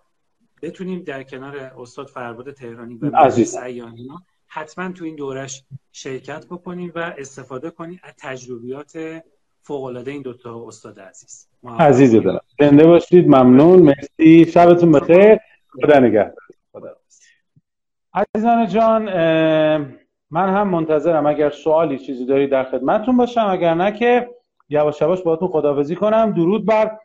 بتونیم در کنار استاد فرباد تهرانی و عزیز حتما تو این دورش شرکت بکنیم و استفاده کنیم از تجربیات فوق العاده این دوتا استاد عزیز. عزیز دارم زنده باشید ممنون. مرسی. شبتون بخیر. خدا نگهدار. عزیزان جان من هم منتظرم. اگر سوالی چیزی داری در خدمتتون باشم. اگر نه که یواش یواش باهاتون خداحافظی کنم. درود بر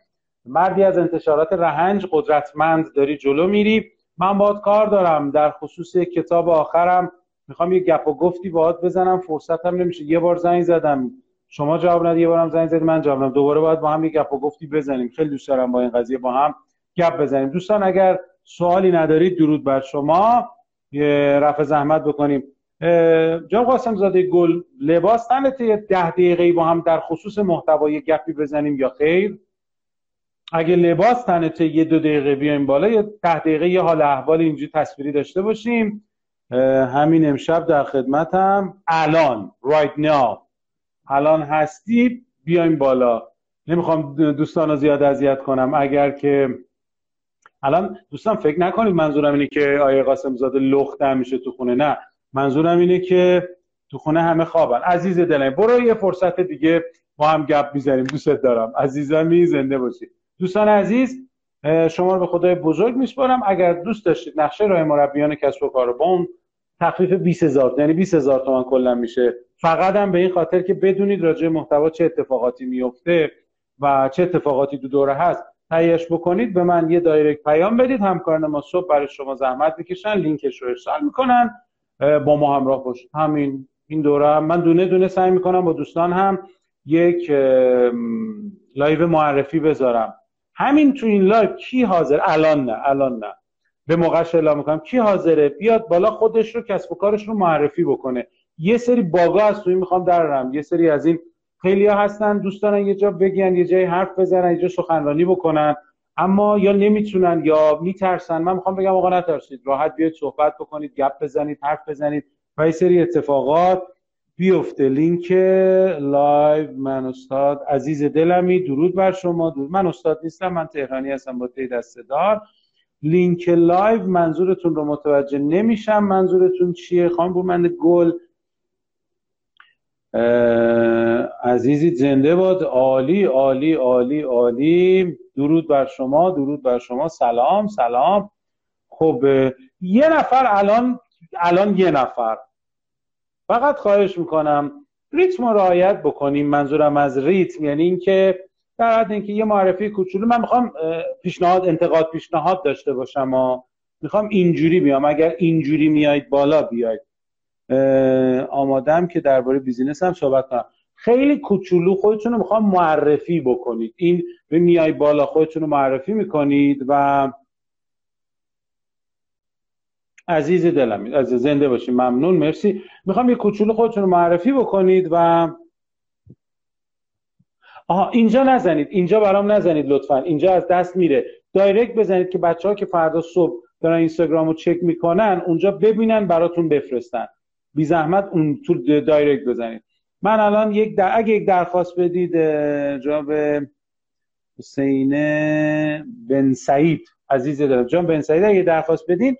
مردی از انتشارات رهنج. قدرتمند داری جلو میری. من باید کار دارم. در خصوص کتاب آخرم. می‌خوام یه گپ و گفتی باهات بزنم. فرصتم نمیشه. یه بار زنگ زدم. شما جواب ندید یه بارم زنگ زدی من جواب دوباره باید با هم یه گپ و گفتی بزنیم. خیلی دوست دارم با این قضیه با هم گپ بزنیم. دوستان اگر سوالی ندارید درود بر شما. یه رفع زحمت بکنیم. جان قاسم زاده گل لباس تنت یه ده دقیقه با هم در خصوص محتوای گپی بزنیم یا خیر؟ اگه لباس تنت یه دو دقیقه بیایم بالا یه ده دقیقه یه حال احوال اینجوری تصویری داشته باشیم. همین امشب در خدمتم. الان right now. الان هستی بیایم بالا. نمی‌خوام دوستان رو زیاد اذیت کنم. اگر که الان دوستان فکر نکنید منظورم اینه که آیه قاسم زاده لخت میشه تو خونه. نه منظورم اینه که تو خونه همه خوابن. عزیز دلم برو یه فرصت دیگه با هم گپ می‌زنیم. دوستت دارم. عزیزمی زنده باشید دوستان عزیز شما رو به خدای بزرگ میسپارم. اگر دوست داشتید نقشه راه مربیان کسب و کار با اون تخفیف 20000 یعنی 20000 تومان کلا میشه فقط هم به این خاطر که بدونید راجع محتوا چه اتفاقاتی میفته و چه اتفاقاتی دو دوره هست تهیهش بکنید به من یه direct پیام بدید. همکاران ما صبح برای شما زحمت بکشن لینکش رو ارسال می‌کنن. با ما همراه باشید. همین این دوره هم. من دونه دونه سعی می‌کنم با دوستان هم یک live معرفی بذارم. همین تو این live کی حاضر؟ الان نه الان نه. به موقعش اعلام می‌کنم. کی حاضره؟ بیاد بالا خودش رو کسب و کارش رو معرفی بکنه. یه سری bug ا از توی می‌خوام درارم. یه سری از این خیلی ها هستن دوست دارن یه جا بگن یه جای حرف بزنن یه جا سخنرانی بکنن. اما یا نمی‌تونن یا میترسن. من می‌خوام بگم آقا نترسید. راحت بیاید صحبت بکنید گپ بزنید حرف بزنید و یه سری اتفاقات بیفته. لینک live من استاد عزیز دلمی. درود بر شما. درود. من استاد نیستم من تهرانی هستم. با تی دار. لینک live منظورتون رو متوجه نمیشم. منظورتون چیه؟ خانم بومند گل. عزیزی زنده باد. عالی عالی عالی عالی. درود بر شما درود بر شما. سلام سلام. خب یه نفر الان الان یه نفر. فقط خواهش می‌کنم ریتم رو رعایت بکنیم. منظورم از ریتم یعنی اینکه در حد اینکه یه معرفی کوچولو من می‌خوام پیشنهاد انتقاد پیشنهاد داشته باشم و می‌خوام اینجوری بیام. اگر اینجوری میایید بالا بیاید. آمادم که درباره بیزینس هم صحبت کنم. خیلی کوچولو خودتون رو می‌خوام معرفی بکنید. این میای بالا خودتون رو معرفی می‌کنید و عزیز دلم از زنده باشید ممنون مرسی. می‌خوام یه کوچولو خودتون رو معرفی بکنید و آها اینجا نزنید اینجا برام نزنید لطفا. اینجا از دست میره. دایرکت بزنید که بچه ها که فردا صبح دارن اینستاگرام رو چک می‌کنن اونجا ببینن براتون بفرستن. بی زحمت اون تو دایرکت بزنید. من الان یک در... اگه یک درخواست بدید جناب حسین بن سعید عزیز دارم جان بن سعید اگه درخواست بدین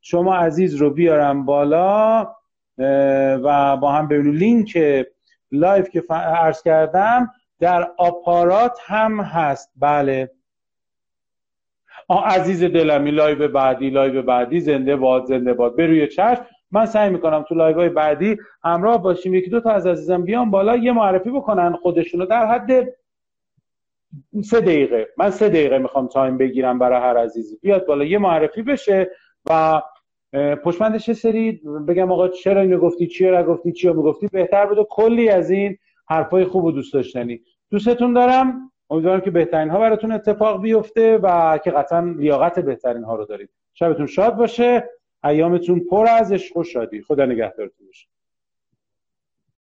شما عزیز رو بیارم بالا و با هم ببینیم. لینک live که عرض کردم در آپارات هم هست. بله. آه عزیز دلمی لایو بعدی لایو بعدی زنده باد زنده باد. بروی چشم. من سعی می‌کنم تو live های بعدی همراه باشیم. یکی دو تا از عزیزم بیان بالا یه معرفی بکنن خودشونو در حد سه دقیقه. من سه دقیقه می‌خوام time بگیرم برای هر عزیزی. بیاد بالا یه معرفی بشه و پشمندش سری بگم آقا چرا اینو گفتی چی گفتی چی می‌گفتی؟ بهتر بود کلی از این حرفای خوب و دوست داشتنی. دوستتون دارم. امیدوارم که بهترین ها براتون اتفاق بیفته و که قطعا لیاقت بهترین ها رو دارید. شبتون شاد باشه. ایامتون پر از عشق و شادی خدا نگهدارتون باشه.